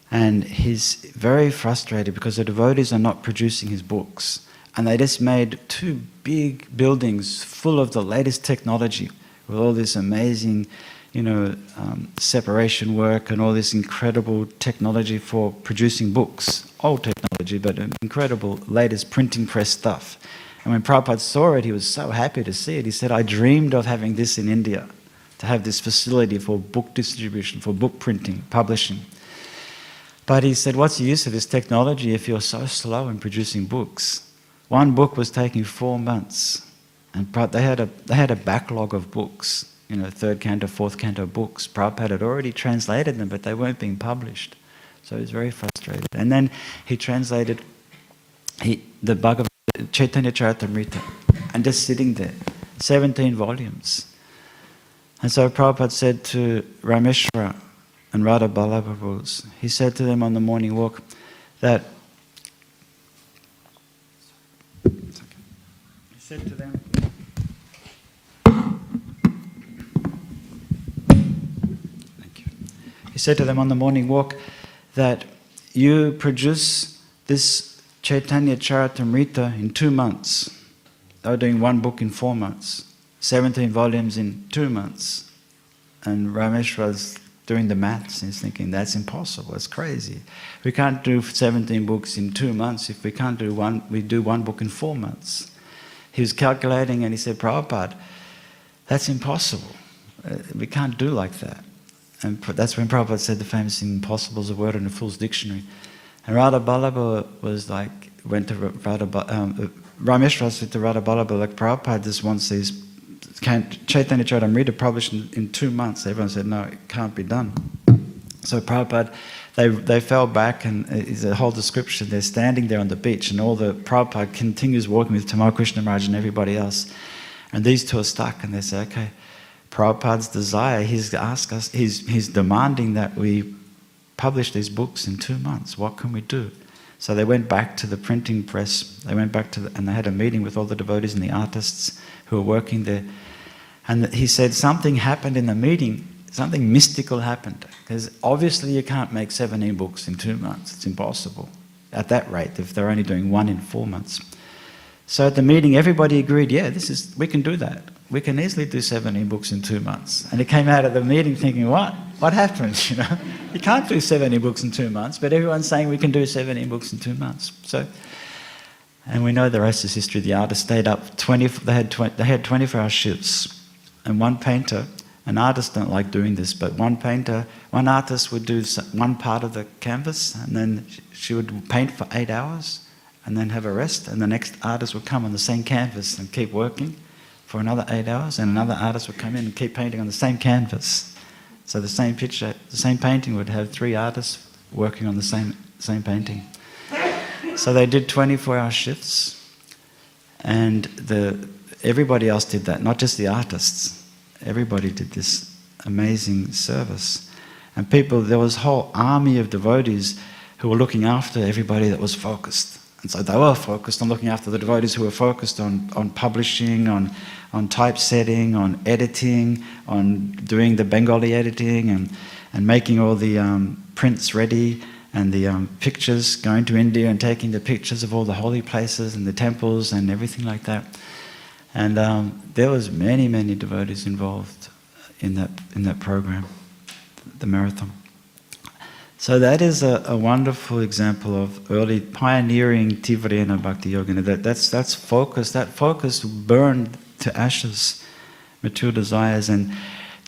and he's very frustrated because the devotees are not producing his books. And they just made two big buildings full of the latest technology with all this amazing, you know, um, separation work and all this incredible technology for producing books. Old technology, but incredible latest printing press stuff. And when Prabhupada saw it, he was so happy to see it. He said, I dreamed of having this in India, to have this facility for book distribution, for book printing, publishing. But he said, What's the use of this technology if you're so slow in producing books? One book was taking four months, and they had a, they had a backlog of books, you know, third canto, fourth canto books. Prabhupada had already translated them, but they weren't being published. So he was very frustrated. And then he translated he, the Bhagavad Chaitanya Charitamrita, and just sitting there, 17 volumes. And so Prabhupada said to Rameshwara, and Radha Ballabha he said to them on the morning walk that he said to them. He said to them on the morning walk that you produce this Chaitanya Charitamrita in two months. They were doing one book in four months, 17 volumes in two months. And Ramesh was doing the maths and he's thinking that's impossible it's crazy. We can't do 17 books in two months. If we can't do one we do one book in four months. He was calculating and he said Prabhupada that's impossible. Uh, we can't do like that and that's when Prabhupada said the famous impossible is a word in a fool's dictionary and Radha Ballabha was like went to Radha um, uh, Rameshwara said to Radha Ballabha like Prabhupada just wants these can Chaitanya Charitamrita published in, in two months. Everyone said, no, it can't be done. So Prabhupada, they, they fell back, and it's a whole description. They're standing there on the beach, and all the Prabhupada continues walking with Tamal Krishna Maharaj and everybody else. And these two are stuck, and they say, okay, Prabhupada's desire, he's asked us, he's, he's demanding that we publish these books in two months. What can we do? So they went back to the printing press. They went back to, the, and they had a meeting with all the devotees and the artists who were working there. And he said something happened in the meeting, something mystical happened. Because obviously you can't make 17 books in two months, it's impossible at that rate if they're only doing one in four months. So at the meeting, everybody agreed, yeah, this is, we can do that. We can easily do 17 books in two months. And he came out of the meeting thinking, what? What happened? You know, you can't do 17 books in two months, but everyone's saying we can do 17 books in two months. So and we know the rest is history. The artist stayed up 20, they had, 20, they had 24 hour shifts. And one painter, an artist don't like doing this, but one painter, one artist would do one part of the canvas and then she would paint for eight hours and then have a rest. And the next artist would come on the same canvas and keep working for another eight hours. And another artist would come in and keep painting on the same canvas. So the same picture, the same painting would have three artists working on the same same painting. So they did 24 hour shifts, and the, everybody else did that, not just the artists. Everybody did this amazing service. And people, there was a whole army of devotees who were looking after everybody that was focused. And so they were focused on looking after the devotees who were focused on, on publishing, on, on typesetting, on editing, on doing the Bengali editing, and, and making all the um, prints ready and the um, pictures, going to India and taking the pictures of all the holy places and the temples and everything like that. And um, there was many, many devotees involved in that, in that program, the marathon. So that is a, a wonderful example of early pioneering Tivrena Bhakti Yoga. That, that's, that's focus. That focus burned to ashes material desires. And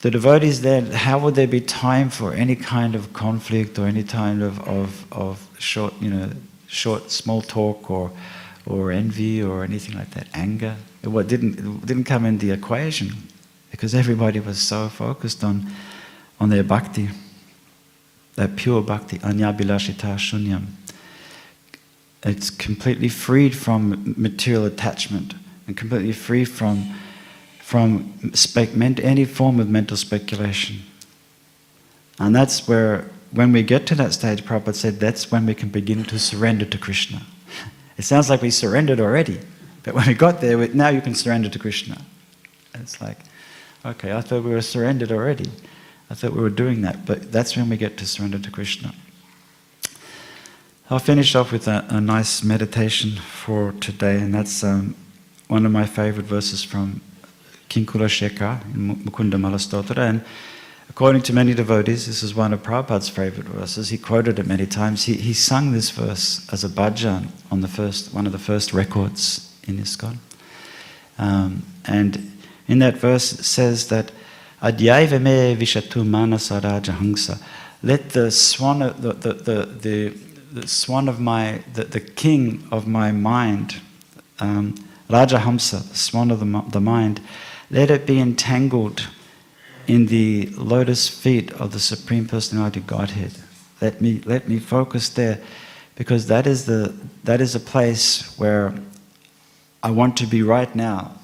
the devotees there, how would there be time for any kind of conflict or any kind of, of, of short, you know, short, small talk or, or envy or anything like that, anger? It what didn't, didn't come in the equation because everybody was so focused on, on their bhakti that pure bhakti, anyabilashita shunyam. It's completely freed from material attachment and completely free from, from any form of mental speculation. And that's where, when we get to that stage, Prabhupada said that's when we can begin to surrender to Krishna. It sounds like we surrendered already, but when we got there, now you can surrender to Krishna. It's like, okay, I thought we were surrendered already. I thought we were doing that, but that's when we get to surrender to Krishna. I'll finish off with a, a nice meditation for today, and that's um, one of my favorite verses from King Kulashekhar in Mukunda Malastotra. And according to many devotees, this is one of Prabhupada's favorite verses. He quoted it many times. He, he sung this verse as a bhajan on the first, one of the first records in ISKCON. Um, and in that verse, it says that Adyaiva me vishatu manasa rajahamsa. Let the swan, of, the, the, the, the, the swan of my, the, the king of my mind, um, Rajahamsa, the swan of the, the mind, let it be entangled in the lotus feet of the Supreme Personality Godhead. Let me, let me focus there because that is, the, that is a place where I want to be right now.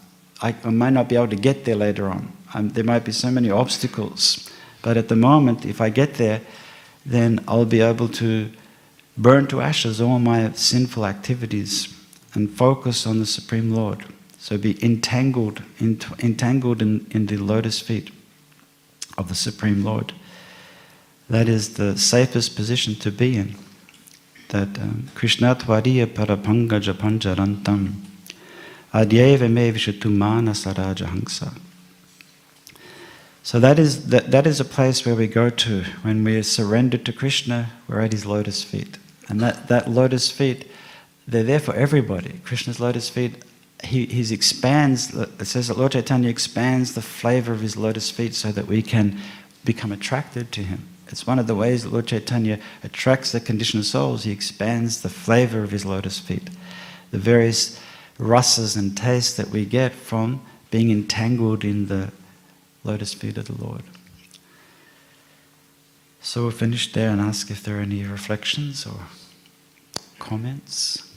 I, I might not be able to get there later on. Um, there might be so many obstacles, but at the moment, if I get there, then I'll be able to burn to ashes all my sinful activities and focus on the Supreme Lord. So be entangled, entangled in, in the lotus feet of the Supreme Lord. That is the safest position to be in. That um, Krishna Tvariya Parapanga Japanjarantam Adyeva Me Vishutumana Saraja. So that is, that, that is a place where we go to when we are surrendered to Krishna, we're at his lotus feet. And that, that lotus feet, they're there for everybody. Krishna's lotus feet, he he expands, it says that Lord Chaitanya expands the flavor of his lotus feet so that we can become attracted to him. It's one of the ways that Lord Chaitanya attracts the conditioned souls. He expands the flavor of his lotus feet. The various rasas and tastes that we get from being entangled in the lotus feet of the Lord. So we'll finish there and ask if there are any reflections or comments,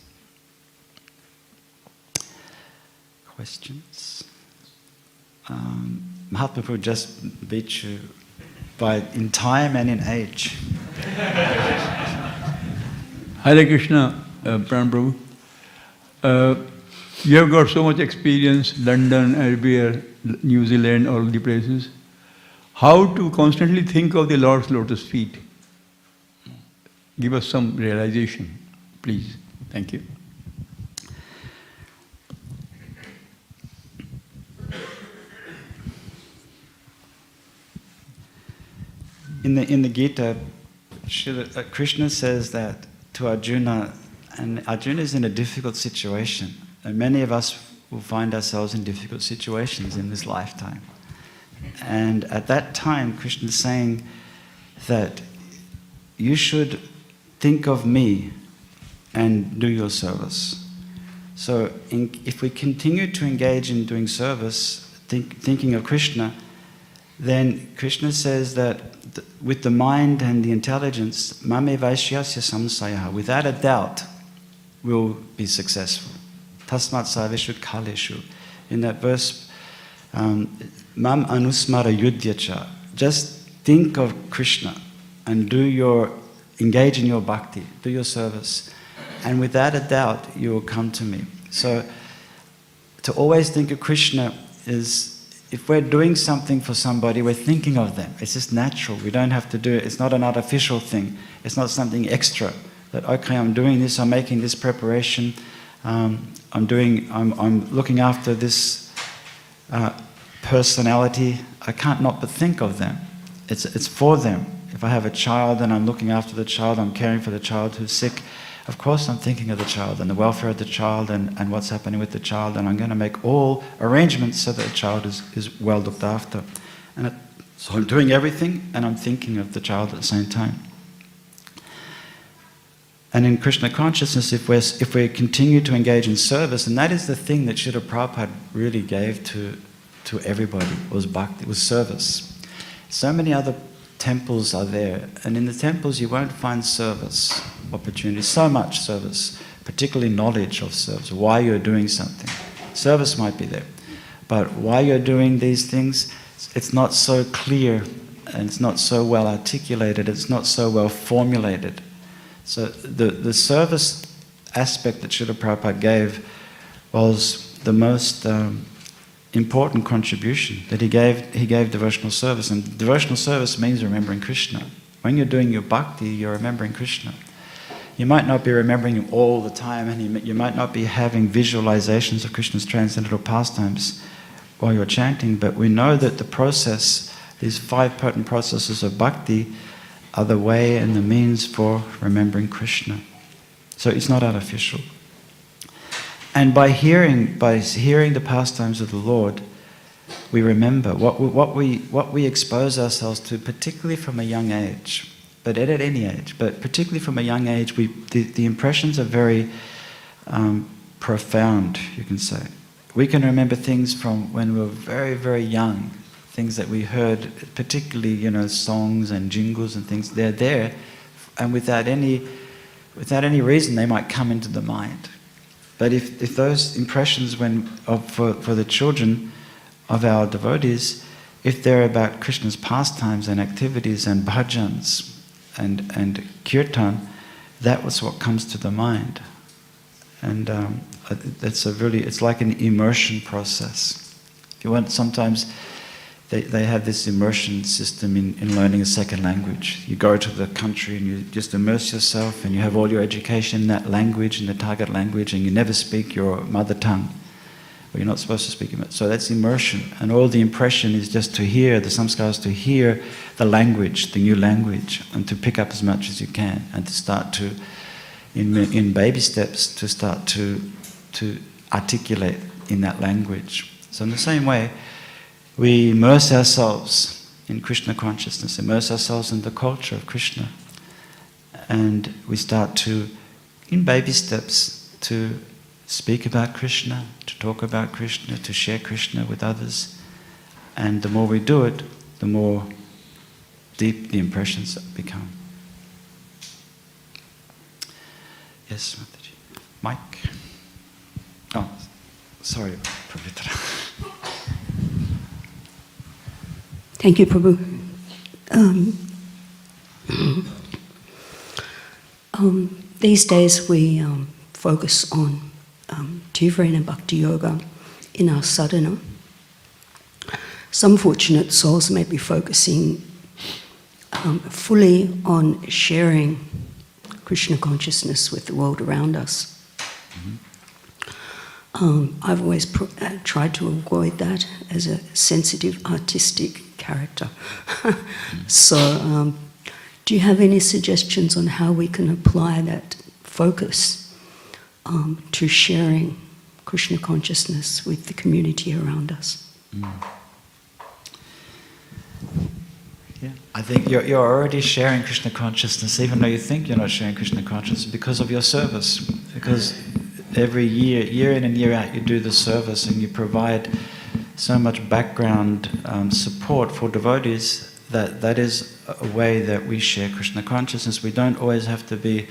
questions. Um, Mahatma just beat you by in time and in age. Hare Krishna, uh. Uh, you have got so much experience, London, everywhere, New Zealand, all the places. How to constantly think of the Lord's lotus feet? Give us some realization, please. Thank you. In the, in the Gita, Krishna says that to Arjuna, and Arjuna is in a difficult situation. And many of us will find ourselves in difficult situations in this lifetime. And at that time, Krishna is saying that you should think of me and do your service. So, in, if we continue to engage in doing service, think, thinking of Krishna, then Krishna says that th- with the mind and the intelligence, mame vaishyasya samsayaha, without a doubt, will be successful. Tasmat kaleshu. In that verse, um, mam anusmara yudhyacha, just think of Krishna and do your, engage in your bhakti, do your service. And without a doubt, you will come to me. So, to always think of Krishna is if we're doing something for somebody, we're thinking of them. It's just natural. We don't have to do it. It's not an artificial thing. It's not something extra. That okay, I'm doing this. I'm making this preparation. Um, I'm doing. I'm, I'm looking after this uh, personality. I can't not but think of them. It's it's for them. If I have a child and I'm looking after the child, I'm caring for the child who's sick. Of course, I'm thinking of the child and the welfare of the child and, and what's happening with the child, and I'm going to make all arrangements so that the child is, is well looked after. And it, so I'm doing everything and I'm thinking of the child at the same time. And in Krishna consciousness, if, we're, if we continue to engage in service, and that is the thing that Srila Prabhupada really gave to, to everybody, was bhakti, was service. So many other temples are there, and in the temples you won't find service opportunities, so much service, particularly knowledge of service, why you're doing something. Service might be there, but why you're doing these things, it's not so clear and it's not so well articulated, it's not so well formulated. So the, the service aspect that Srila Prabhupada gave was the most um, important contribution that he gave, he gave devotional service. And devotional service means remembering Krishna. When you're doing your bhakti, you're remembering Krishna. You might not be remembering him all the time, and you, you might not be having visualizations of Krishna's transcendental pastimes while you're chanting, but we know that the process, these five potent processes of bhakti, are the way and the means for remembering Krishna. So it's not artificial. And by hearing, by hearing the pastimes of the Lord, we remember what we, what, we, what we expose ourselves to, particularly from a young age, but at, at any age, but particularly from a young age, we, the, the impressions are very um, profound, you can say. We can remember things from when we were very, very young, things that we heard, particularly, you know, songs and jingles and things, they're there, and without any, without any reason, they might come into the mind. But if, if those impressions when, of, for, for the children of our devotees, if they're about Krishna's pastimes and activities and bhajans and, and kirtan, that was what comes to the mind. And um, it's a really, it's like an immersion process. If you want, sometimes they, they have this immersion system in, in learning a second language. You go to the country and you just immerse yourself and you have all your education in that language, in the target language, and you never speak your mother tongue. Or you're not supposed to speak it. So that's immersion. And all the impression is just to hear, the samskars to hear the language, the new language, and to pick up as much as you can and to start to, in, in baby steps, to start to, to articulate in that language. So in the same way, we immerse ourselves in Krishna consciousness, immerse ourselves in the culture of Krishna, and we start to, in baby steps, to speak about Krishna, to talk about Krishna, to share Krishna with others. And the more we do it, the more deep the impressions become. Yes. Mike. Oh, sorry, Pavitra. Thank you, Prabhu. Um, um, these days we um, focus on um, Tivrena Bhakti Yoga in our sadhana. Some fortunate souls may be focusing um, fully on sharing Krishna consciousness with the world around us. Um, I've always pr- uh, tried to avoid that as a sensitive artistic character. so, um, do you have any suggestions on how we can apply that focus um, to sharing Krishna consciousness with the community around us? Yeah. I think you're, you're already sharing Krishna consciousness, even though you think you're not sharing Krishna consciousness, because of your service. Because every year, year in and year out, you do the service and you provide so much background um, support for devotees that that is a way that we share Krishna consciousness. We don't always have to be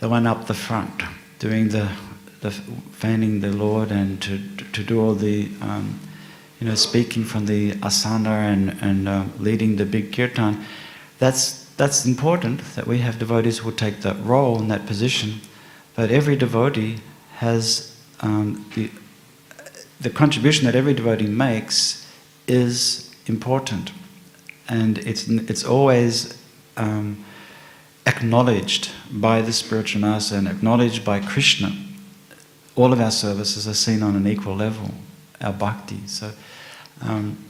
the one up the front doing the, the fanning the Lord and to, to do all the, um, you know, speaking from the asana and, and uh, leading the big kirtan. That's, that's important that we have devotees who will take that role in that position. But every devotee has um, the, the contribution that every devotee makes is important. And it's, it's always um, acknowledged by the spiritual master and acknowledged by Krishna. All of our services are seen on an equal level, our bhakti. So um,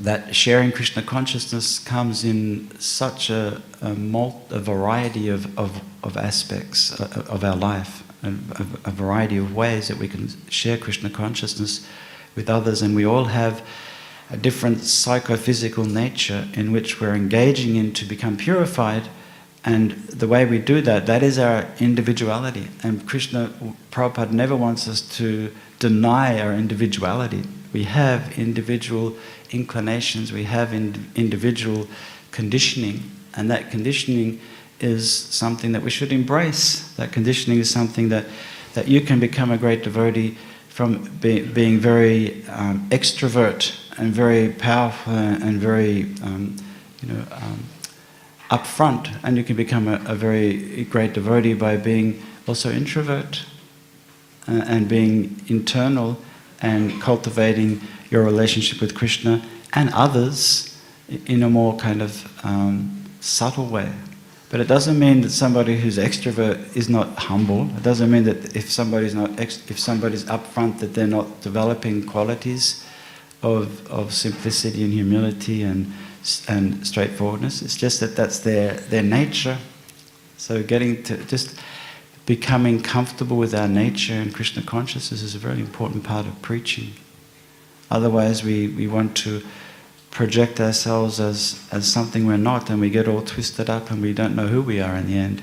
that sharing Krishna consciousness comes in such a, a, mul- a variety of, of, of aspects uh, of our life, a, a, variety of ways that we can share Krishna consciousness with others, and we all have a different psychophysical nature in which we're engaging in to become purified. And the way we do that, that is our individuality. And Krishna, Prabhupada never wants us to deny our individuality. We have individual inclinations, we have in, individual conditioning, and that conditioning is something that we should embrace. That conditioning is something that, that you can become a great devotee from be, being very um, extrovert and very powerful and very, um, you know, um, upfront, and you can become a, a, very great devotee by being also introvert uh, and being internal and cultivating your relationship with Krishna and others in a more kind of um, subtle way. But it doesn't mean that somebody who's extrovert is not humble. It doesn't mean that if somebody's not if somebody's upfront that they're not developing qualities of, of simplicity and humility and and straightforwardness. It's just that that's their their nature. So getting to just becoming comfortable with our nature and Krishna consciousness is a very important part of preaching. Otherwise, we, we want to project ourselves as, as something we're not, and we get all twisted up and we don't know who we are in the end.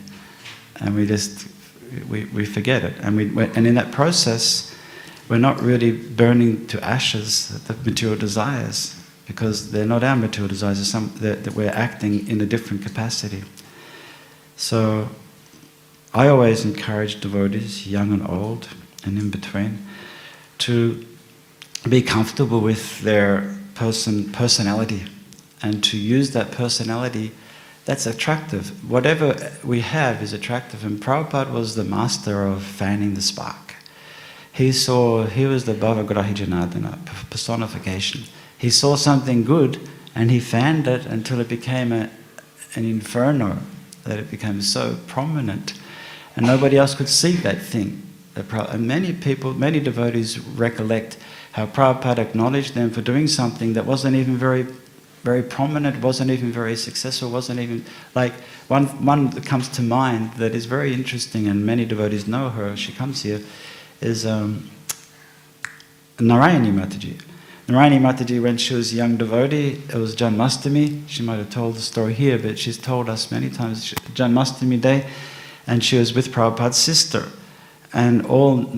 And we just, we, we forget it. And, we, and in that process, we're not really burning to ashes the material desires, because they're not our material desires, some, that we're acting in a different capacity. So, I always encourage devotees, young and old, and in between, to be comfortable with their person personality and to use that personality that's attractive. Whatever we have is attractive. And Prabhupada was the master of fanning the spark. He saw, he was the Bhavagrahi Janardana, personification. He saw something good and he fanned it until it became a, an inferno, that it became so prominent. And nobody else could see that thing. And many people, many devotees recollect how Prabhupada acknowledged them for doing something that wasn't even very, very prominent, wasn't even very successful, wasn't even like one one that comes to mind that is very interesting, and many devotees know her. She comes here, is um, Narayani Mataji. Narayani Mataji, when she was a young devotee, it was Janmastami. She might have told the story here, but she's told us many times Janmastami day, and she was with Prabhupada's sister and all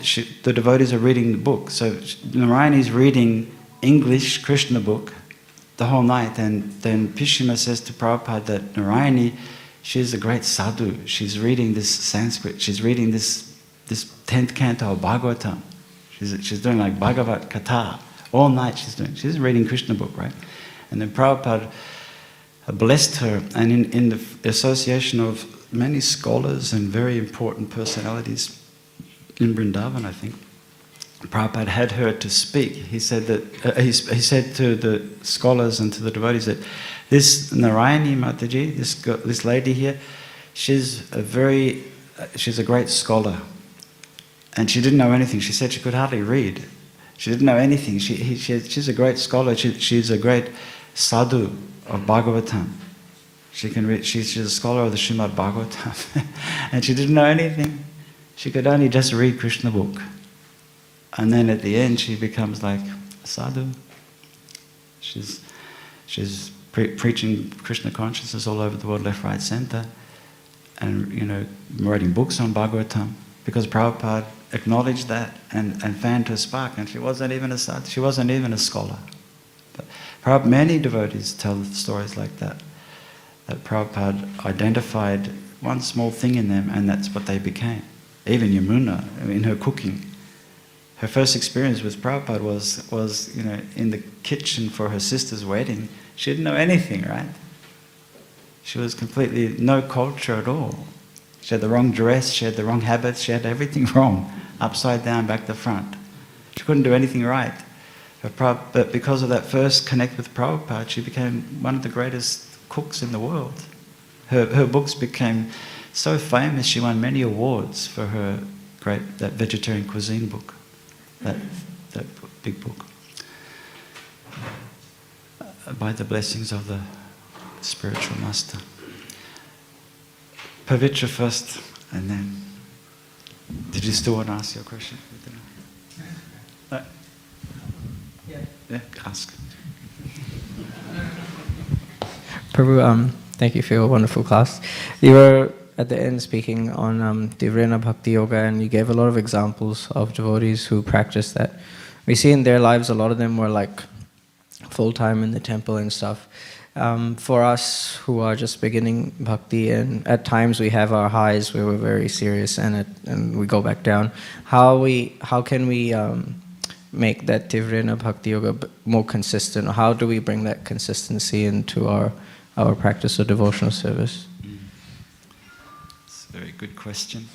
she, the devotees are reading the book. So Narayani is reading English Krishna book the whole night, and then Pishima says to Prabhupada that Narayani, she's a great sadhu. She's reading this Sanskrit. She's reading this this tenth canto of Bhagavatam. She's, she's doing like Bhagavat Katha all night. She's doing. She's reading Krishna book, right? And then Prabhupada blessed her, and in, in the association of many scholars and very important personalities in Vrindavan, I think. Prabhupada had her to speak. He said that uh, he, he said to the scholars and to the devotees that this Narayani Mataji, this this lady here, she's a very uh, she's a great scholar, and she didn't know anything. She said she could hardly read. She didn't know anything. She, he, she she's a great scholar. She, she's a great sadhu of Bhagavatam. She can read, she's, she's a scholar of the Srimad Bhagavatam. and she didn't know anything. She could only just read Krishna book. And then at the end, she becomes like a sadhu. She's, she's pre- preaching Krishna consciousness all over the world, left, right, center. And, you know, writing books on Bhagavatam. Because Prabhupada acknowledged that and, and fanned her spark. And she wasn't even a sadhu. She wasn't even a scholar. But Prabhupada, many devotees tell stories like that. That Prabhupada identified one small thing in them and that's what they became. Even Yamuna, in her cooking, her first experience with Prabhupada was, was you know, in the kitchen for her sister's wedding. She didn't know anything, right? She was completely no culture at all. She had the wrong dress, she had the wrong habits, she had everything wrong, upside down, back to front. She couldn't do anything right. But, because of that first connect with Prabhupada, she became one of the greatest cooks in the world. Her, her books became so famous, she won many awards for her great, that vegetarian cuisine book, that, that big book. Uh, By the blessings of the spiritual master. Pavitra first, and then. Did you still want to ask your question? Uh, yeah, ask. Prabhu, um, thank you for your wonderful class. You were at the end speaking on um, Tivrena Bhakti Yoga, and you gave a lot of examples of devotees who practice that. We see in their lives a lot of them were like full time in the temple and stuff. Um, for us who are just beginning bhakti, and at times we have our highs where we're very serious, and it, and we go back down. How we how can we um, make that Tivrena Bhakti Yoga more consistent? How do we bring that consistency into our our practice of devotional service? It's a very good question.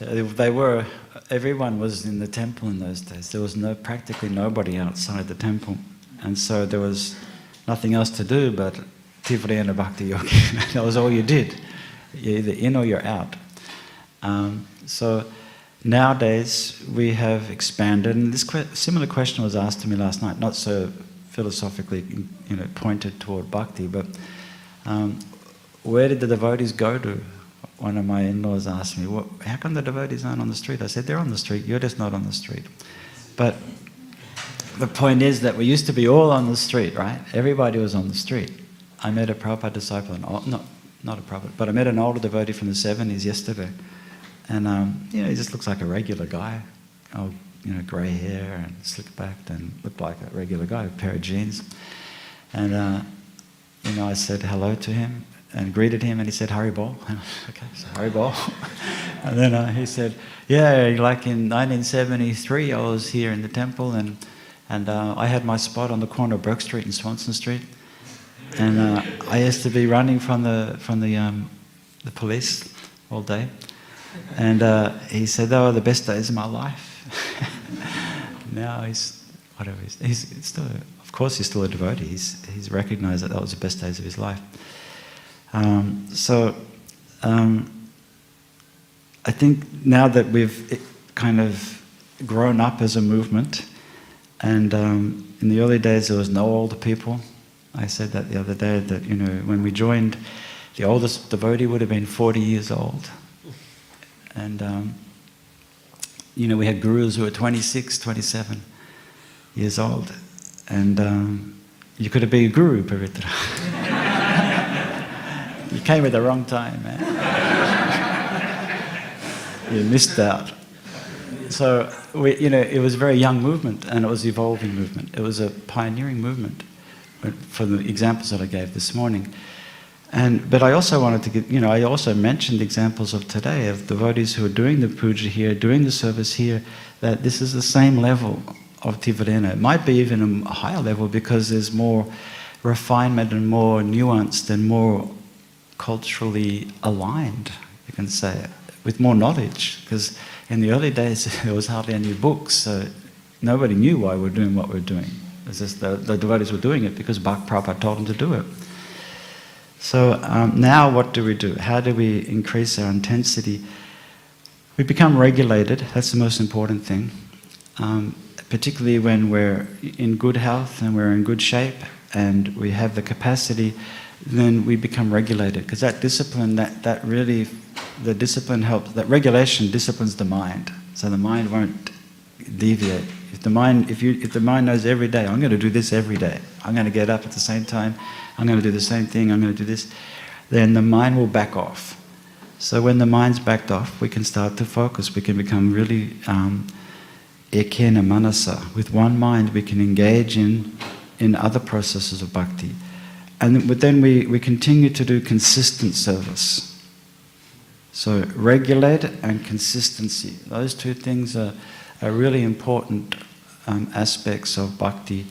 Uh, They were, everyone was in the temple in those days. There was no, practically nobody outside the temple. And so there was nothing else to do but Tivrena Bhakti Yoga. that was all you did. You're either in or you're out. Um, so nowadays we have expanded, and this que- similar question was asked to me last night, not so philosophically you know, pointed toward bhakti, but um, where did the devotees go to? One of my in-laws asked me, well, how come the devotees aren't on the street? I said, they're on the street, you're just not on the street. But the point is that we used to be all on the street, right? Everybody was on the street. I met a Prabhupada disciple, an old, not, not a Prabhupada, but I met an older devotee from the 70s yesterday. And, um, you know, he just looks like a regular guy. You know, grey hair and slick backed and looked like a regular guy, a pair of jeans. And, uh, you know, I said hello to him and greeted him and he said, I said, okay, so Haribol. and then uh, he said, yeah, like in 1973, I was here in the temple and, and uh, I had my spot on the corner of Bourke Street and Swanston Street. And uh, I used to be running from the, from the, um, the police all day. And uh, he said, they were the best days of my life. now he's, whatever, he's, he's still, of course, he's still a devotee. He's, he's recognized that that was the best days of his life. Um, so um, I think now that we've kind of grown up as a movement, and um, in the early days there was no older people. I said that the other day that you know when we joined, the oldest devotee would have been 40 years old, and um, you know we had gurus who were 26, 27 years old, and um, you could have been a guru, Pavitra. You came at the wrong time, man. you missed out. So, we, you know, it was a very young movement and it was evolving movement. It was a pioneering movement for the examples that I gave this morning. And, but I also wanted to give, you know, I also mentioned examples of today of devotees who are doing the puja here, doing the service here, that this is the same level of Tivarena. It might be even a higher level because there's more refinement and more nuanced and more culturally aligned, you can say, with more knowledge. Because in the early days, there was hardly any books, so nobody knew why we're doing what we're doing. It's just the, the devotees were doing it because Bhakti Prabhupada told them to do it. So um, now, what do we do? How do we increase our intensity? We become regulated, that's the most important thing. Um, particularly when we're in good health and we're in good shape and we have the capacity then we become regulated because that discipline that, that really the discipline helps that regulation disciplines the mind so the mind won't deviate if the mind if you if the mind knows every day i'm going to do this every day i'm going to get up at the same time i'm going to do the same thing i'm going to do this then the mind will back off so when the mind's backed off we can start to focus we can become really um, ekena manasa with one mind we can engage in in other processes of bhakti. And but then we, we continue to do consistent service. So regulate and consistency. Those two things are, are really important um, aspects of bhakti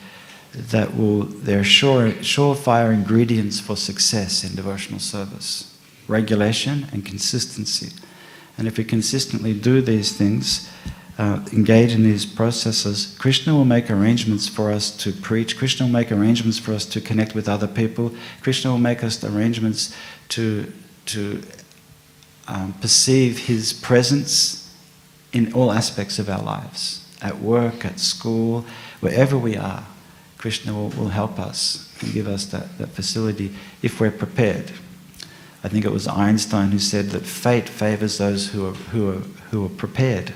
that will they're sure surefire ingredients for success in devotional service. Regulation and consistency. And if we consistently do these things, uh, engage in these processes, Krishna will make arrangements for us to preach. Krishna will make arrangements for us to connect with other people. Krishna will make us arrangements to to um, perceive His presence in all aspects of our lives, at work, at school, wherever we are. Krishna will, will help us and give us that, that facility if we're prepared. I think it was Einstein who said that fate favors those who are, who are, who are prepared.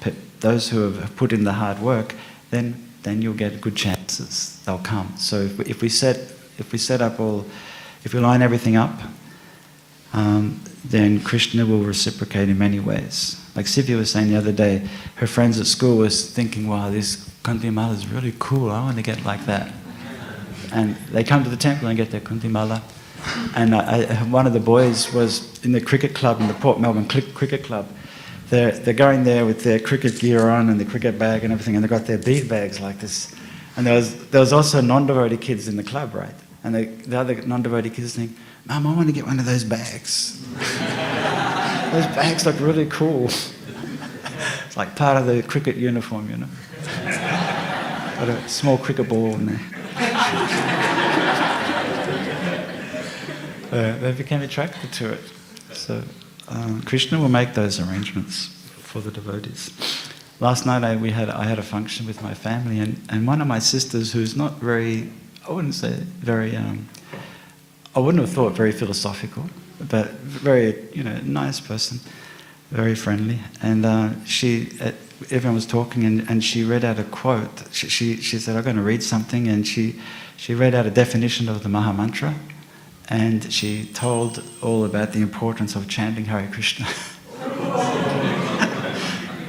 Pe- those who have put in the hard work, then, then you'll get good chances. They'll come. So if we, if we, set, if we set up all, if we line everything up, um, then Krishna will reciprocate in many ways. Like Sivya was saying the other day, her friends at school was thinking, wow, this Kanthi Mala is really cool. I want to get like that. And they come to the temple and get their Kanthi Mala. And I, I, one of the boys was in the cricket club, in the Port Melbourne Cli- Cricket Club. They're, they're going there with their cricket gear on and the cricket bag and everything, and they've got their bead bags like this. And there was, there was also non devotee kids in the club, right? And they, the other non devotee kids think, Mum, I want to get one of those bags. those bags look really cool. it's like part of the cricket uniform, you know. Got a small cricket ball in there. Uh, they became attracted to it. So um, Krishna will make those arrangements for the devotees. Last night I, we had, I had a function with my family, and, and one of my sisters, who's not very, I wouldn't say very, um, I wouldn't have thought very philosophical, but very, you know, nice person, very friendly. And uh, she, uh, everyone was talking, and, and she read out a quote. She, she, she said, I'm going to read something, and she, she read out a definition of the Maha Mantra, and she told all about the importance of chanting Hare Krishna.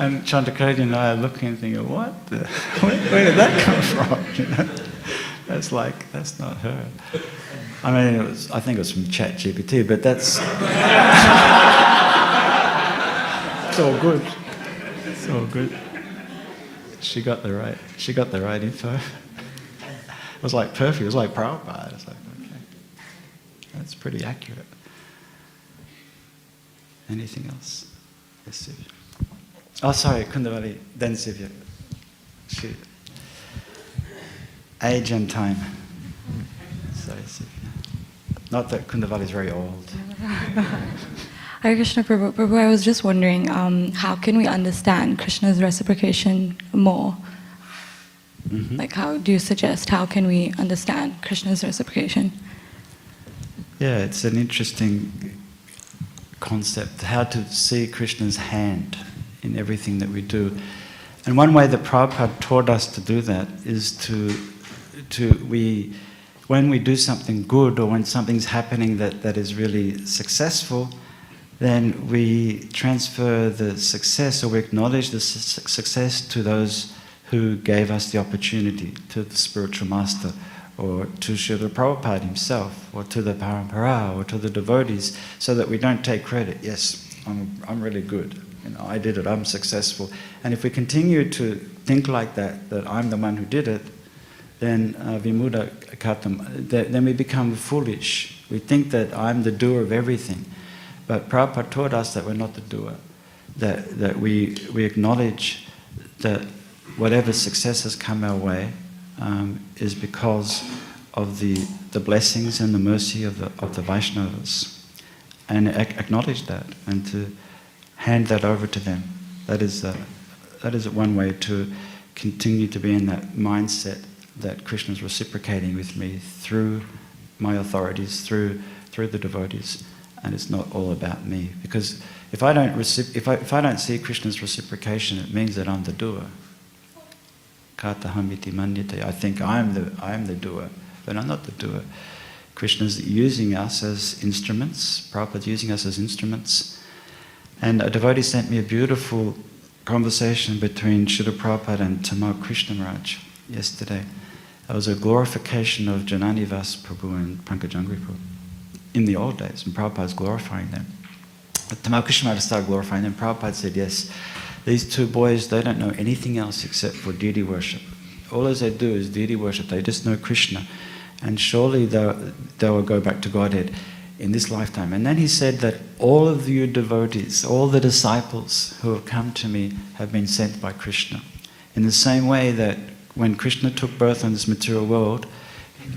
and Chandrakarti and I are looking and thinking, what? The, where, where did that come from? You know? That's like, that's not her. I mean, it was, I think it was from Chat GPT, but that's. it's all good. It's all good. She got the right, she got the right info. It was like perfect. It was like Prabhupada. It's like, okay. That's pretty accurate. Anything else? Yes, Sivya. Oh, sorry, Kundavali, then Sivya. She, age and time. Sorry, Sivya. Not that Kundavali is very old. Hare Krishna Prabhu. Prabhu, I was just wondering, um, how can we understand Krishna's reciprocation more? Mhm. Like, how do you suggest, how can we understand Krishna's reciprocation? Yeah, it's an interesting concept how to see Krishna's hand in everything that we do. And one way that Prabhupada taught us to do that is to, to we, when we do something good or when something's happening that, that is really successful, then we transfer the success or we acknowledge the su- success to those who gave us the opportunity, to the spiritual master, or to Srila Prabhupada himself, or to the Parampara, or to the devotees, so that we don't take credit. Yes, I'm, I'm really good. You know, I did it, I'm successful. And if we continue to think like that, that I'm the one who did it, then uh, vimuda katam, th- then we become foolish. We think that I'm the doer of everything. But Prabhupada taught us that we're not the doer, that, that we, we acknowledge that whatever success has come our way um, is because of the, the blessings and the mercy of the, of the Vaishnavas. And ac- acknowledge that and to hand that over to them. That is, uh, that is one way to continue to be in that mindset that Krishna is reciprocating with me through my authorities, through, through the devotees. And it's not all about me. Because if I don't, recip- if I, if I don't see Krishna's reciprocation, it means that I'm the doer. Katahamiti manyate. I think I'm the, I'm the doer, but I'm not the doer. Krishna's using us as instruments, Prabhupada's using us as instruments. And a devotee sent me a beautiful conversation between Srila Prabhupada and Tamal Krishnaraj yesterday It was a glorification of Janani Jananivas Prabhu and Pankajanghri Prabhu in the old days, and Prabhupada's glorifying them. But Tamal started glorifying them. Prabhupada said, yes, these two boys, they don't know anything else except for deity worship. All they do is deity worship. They just know Krishna. And surely they'll, they will go back to Godhead in this lifetime. And then he said that all of you devotees, all the disciples who have come to me have been sent by Krishna. In the same way that when Krishna took birth on this material world,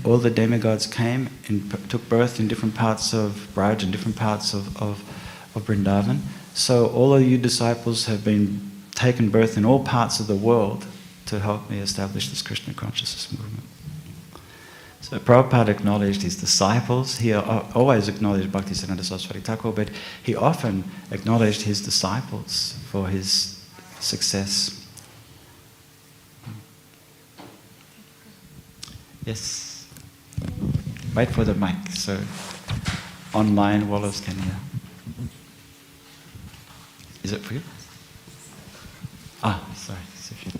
all the demigods came and p- took birth in different parts of Braj and different parts of, of, of Vrindavan. So all of you disciples have been taken birth in all parts of the world to help me establish this Krishna consciousness movement. So Prabhupada acknowledged his disciples. He always acknowledged Bhaktisiddhanta Saraswati Thakur, but he often acknowledged his disciples for his success. Yes. Wait for the mic so online wallahs can hear. Is it for you? Ah, sorry. Sophia.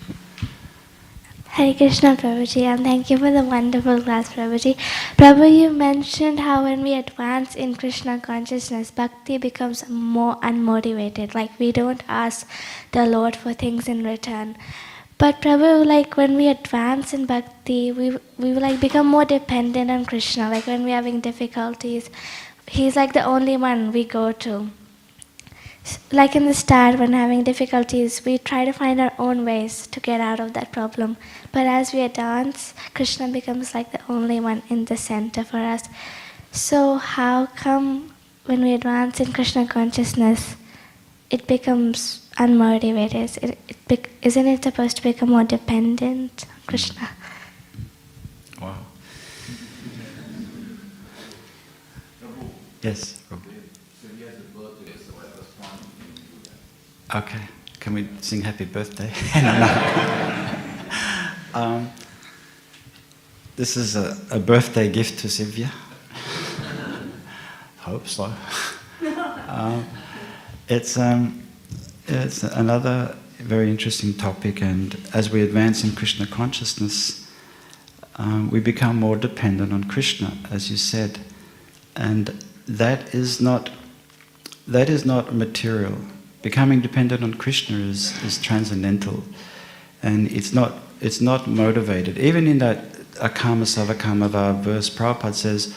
Hare Krishna Prabhuji, and thank you for the wonderful class, Prabhuji. Prabhu, you mentioned how when we advance in Krishna consciousness, bhakti becomes more unmotivated. Like we don't ask the Lord for things in return. But Prabhu, like when we advance in bhakti, we we like become more dependent on Krishna. Like when we're having difficulties, He's like the only one we go to. Like in the start when having difficulties we try to find our own ways to get out of that problem. But as we advance krishna becomes like the only one in the center for us. So how come when we advance in krishna consciousness it becomes unmotivated it, it bec- isn't it supposed to become more dependent on krishna Wow. Yes. Okay. Can we sing happy birthday? um, this is a, a birthday gift to Sylvia. Hope so. um, it's, um, it's another very interesting topic, and as we advance in Krishna consciousness, um, we become more dependent on Krishna, as you said, and that is not that is not material. Becoming dependent on Krishna is, is transcendental, and it's not it's not motivated. Even in that akama savakamava verse, Prabhupada says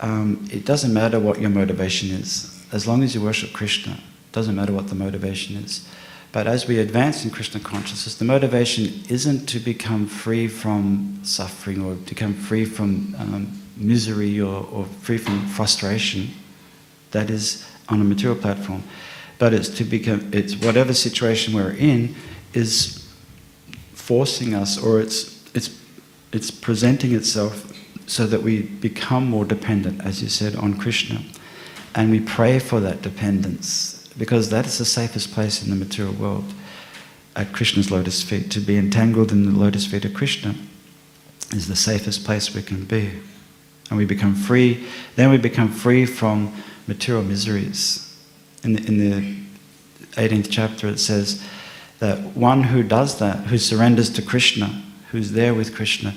um, it doesn't matter what your motivation is, as long as you worship Krishna. Doesn't matter what the motivation is. But as we advance in Krishna consciousness, the motivation isn't to become free from suffering or to become free from um, misery or, or free from frustration. That is on a material platform. But it's to become, it's whatever situation we're in is forcing us or it's, it's, it's presenting itself so that we become more dependent, as you said, on Krishna. And we pray for that dependence because that is the safest place in the material world at Krishna's lotus feet. To be entangled in the lotus feet of Krishna is the safest place we can be. And we become free, then we become free from material miseries. In the, in the 18th chapter, it says that one who does that, who surrenders to Krishna, who's there with Krishna,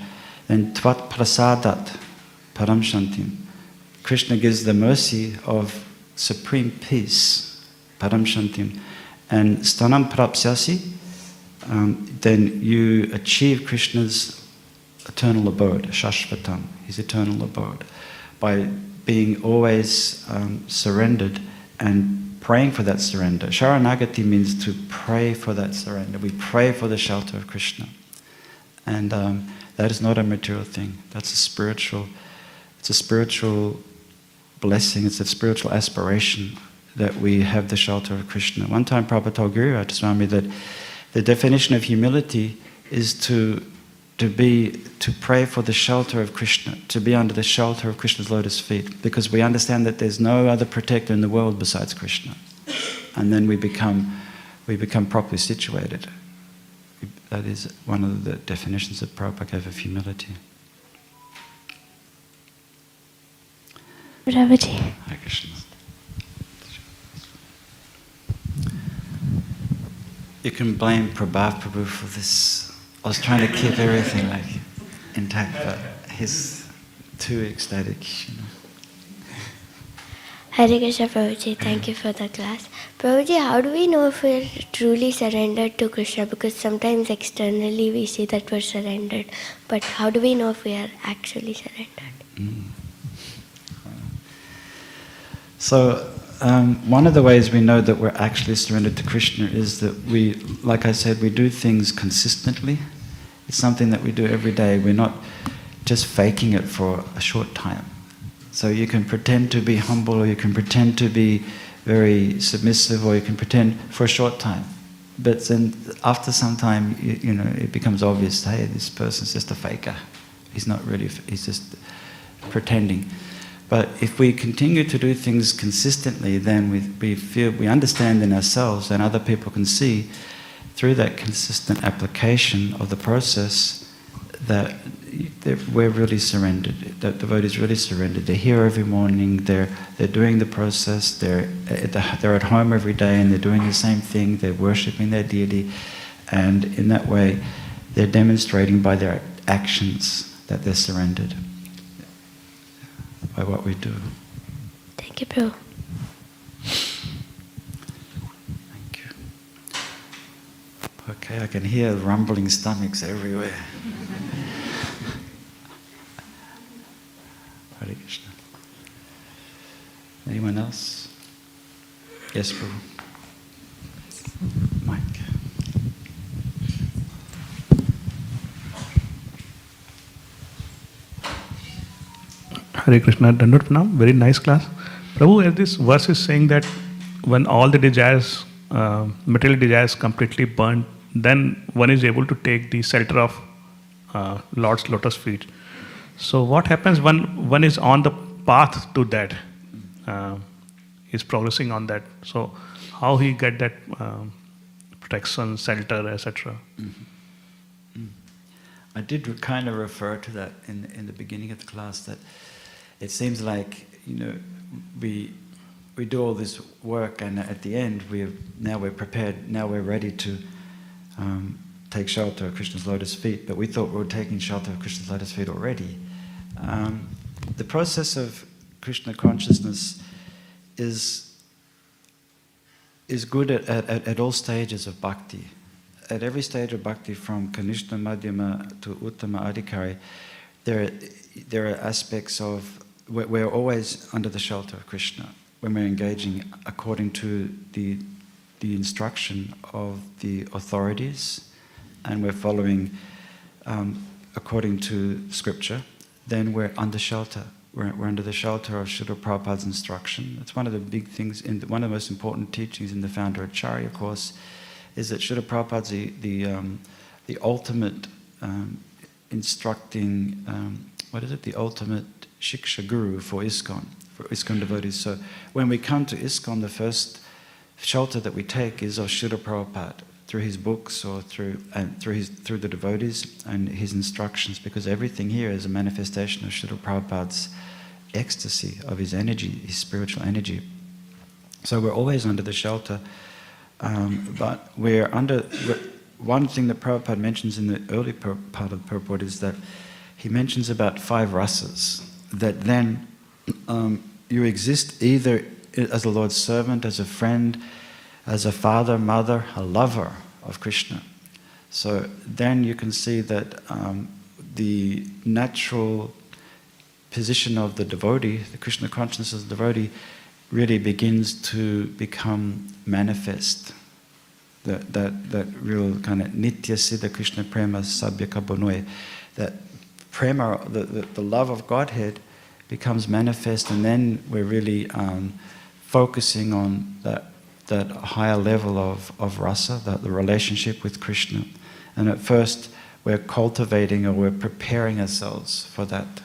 then tvat prasadat param shantim. Krishna gives the mercy of supreme peace, param shantim. And stanam prapsyasi, um, then you achieve Krishna's eternal abode, shashvatam, his eternal abode, by being always um, surrendered and praying for that surrender. Sharanagati means to pray for that surrender. We pray for the shelter of Krishna. And um, that is not a material thing. That's a spiritual, it's a spiritual blessing, it's a spiritual aspiration that we have the shelter of Krishna. One time Prabhupada told Giriraj Swami that the definition of humility is to, to be, to pray for the shelter of Krishna, to be under the shelter of Krishna's lotus feet, because we understand that there's no other protector in the world besides Krishna. And then we become, we become properly situated. That is one of the definitions that Prabhupada gave of humility. Prabhuji. Hare Krishna. You can blame Prabhav Prabhu for this. I was trying to keep everything like intact, but he's too ecstatic. You know. Hare Krishna Prabhuji, thank you for the class. Prabhuji, how do we know if we're truly surrendered to Krishna? Because sometimes externally we see that we're surrendered, but how do we know if we are actually surrendered? Hmm. So, um, one of the ways we know that we're actually surrendered to Krishna is that we, like I said, we do things consistently. It's something that we do every day. We're not just faking it for a short time. So, you can pretend to be humble, or you can pretend to be very submissive, or you can pretend for a short time. But then, after some time, you, you know, it becomes obvious hey, this person's just a faker. He's not really, he's just pretending. But if we continue to do things consistently, then we, we feel we understand in ourselves, and other people can see through that consistent application of the process that that we're really surrendered. That the devotee is really surrendered. They're here every morning. They're they're doing the process. They're at the, they're at home every day, and they're doing the same thing. They're worshiping their deity, and in that way, they're demonstrating by their actions that they're surrendered by what we do. Thank you, Prabhu. Thank you. Okay, I can hear rumbling stomachs everywhere. Hare Krishna. Anyone else? Yes, Prabhu. Mike. Hare Krishna, Dandot Pranam, very nice class. Prabhu, this verse is saying that when all the desires, uh, material desires completely burnt, then one is able to take the shelter of uh, Lord's lotus feet. So what happens when one is on the path to that, uh, is progressing on that. So how he get that um, protection, shelter, etc. I did kind of refer to that in, in the beginning of the class that it seems like, you know, we, we do all this work and at the end we're, now we're prepared, now we're ready to um, take shelter of Krishna's lotus feet, but we thought we were taking shelter of Krishna's lotus feet already. Um, the process of Krishna consciousness is, is good at, at, at all stages of bhakti at every stage of bhakti, from Kanishta Madhyama to Uttama Adhikari, there, there are aspects of, we're, always under the shelter of Krishna when we're engaging according to the, the instruction of the authorities and we're following um, according to scripture, then we're under shelter. We're, we're under the shelter of Srila Prabhupada's instruction. It's one of the big things, in the, one of the most important teachings in the founder Acharya of course is that Srila Prabhupada's the, the, um, the ultimate um, instructing, um, what is it, the ultimate Shiksha Guru for ISKCON, for ISKCON devotees. So when we come to ISKCON, the first shelter that we take is of Prabhupada through his books or through, and through, his, through the devotees and his instructions, because everything here is a manifestation of Srila Prabhupada's ecstasy, of his energy, his spiritual energy. So we're always under the shelter, um, but we're under. One thing that Prabhupada mentions in the early part of the purport is that he mentions about five rasas, that then um, you exist either as a Lord's servant, as a friend, as a father, mother, a lover of Krishna. So then you can see that um, the natural position of the devotee, the Krishna consciousness of the devotee, really begins to become manifest. That, that, that real kind of nitya siddha Krishna prema sabya kabonoi, that prema, the, the, the love of Godhead becomes manifest, and then we're really um, focusing on that, that higher level of, of rasa, that the relationship with Krishna. And at first, we're cultivating or we're preparing ourselves for that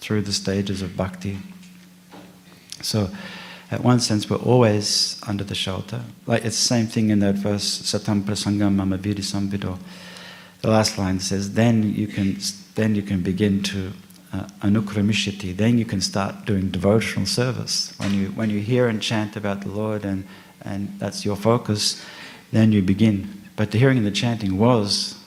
through the stages of bhakti. So, at one sense, we're always under the shelter. Like it's the same thing in that verse, Satam prasangam mama vidi samvido. The last line says, then you can, then you can begin to uh, anukramishiti, then you can start doing devotional service. When you, when you hear and chant about the Lord and, and that's your focus, then you begin. But the hearing and the chanting was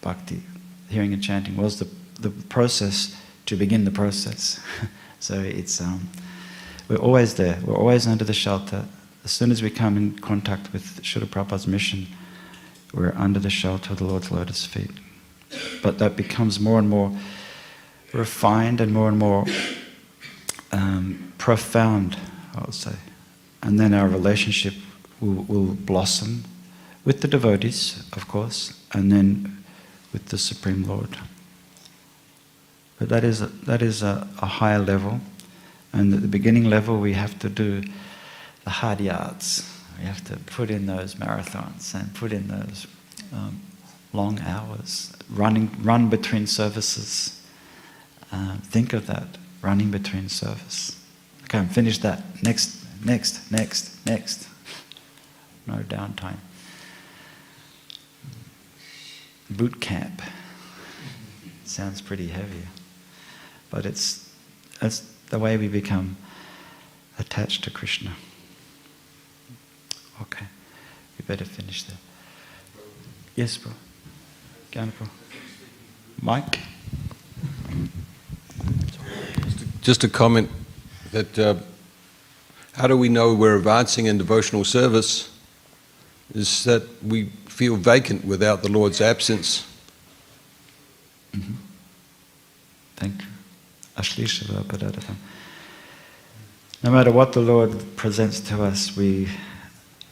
bhakti. hearing and chanting was the, the process to begin the process. so it's um, we're always there. We're always under the shelter. As soon as we come in contact with Srila Prabhupada's mission, we're under the shelter of the Lord's lotus feet. But that becomes more and more refined and more and more um, profound, I would say. And then our relationship will, will blossom with the devotees, of course, and then with the Supreme Lord. But that is a, that is a, a higher level. And at the beginning level, we have to do the hard yards. We have to put in those marathons and put in those um, long hours, running, run between services. Uh, think of that, running between service. Okay, I'm finished that. Next, next, next, next. No downtime. Boot camp. Sounds pretty heavy. But it's, it's the way we become attached to Krishna. Okay, we better finish there. Yes, bro. Gyanapur. Mike? Just a comment that uh, how do we know we're advancing in devotional service is that we feel vacant without the Lord's absence. Mm-hmm. Thank you. No matter what the Lord presents to us, we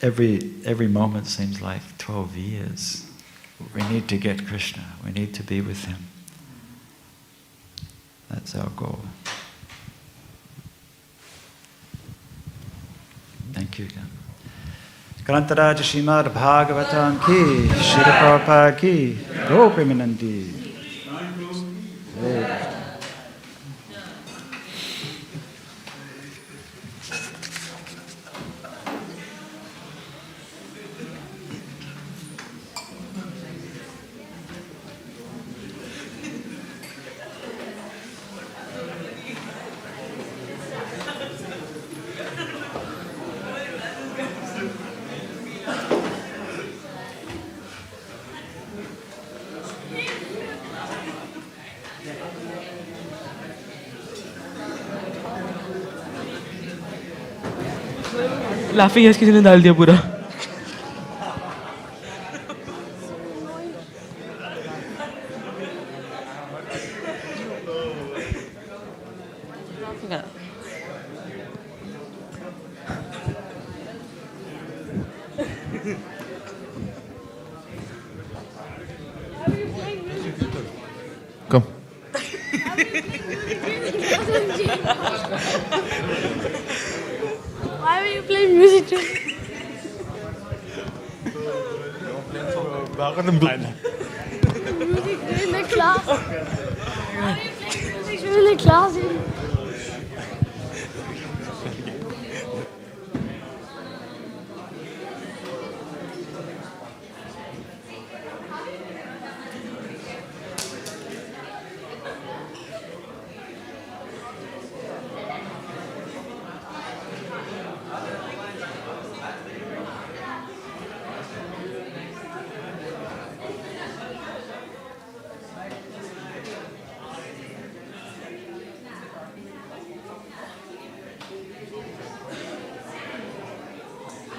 every every moment seems like twelve years. We need to get Krishna. We need to be with Him. That's our goal. Thank you again. Grantharaj Srimad Bhagavatam ki, Shri Prabhupada ki, Gopimanandi. Laughing gas किसी ने डाल दिया पूरा।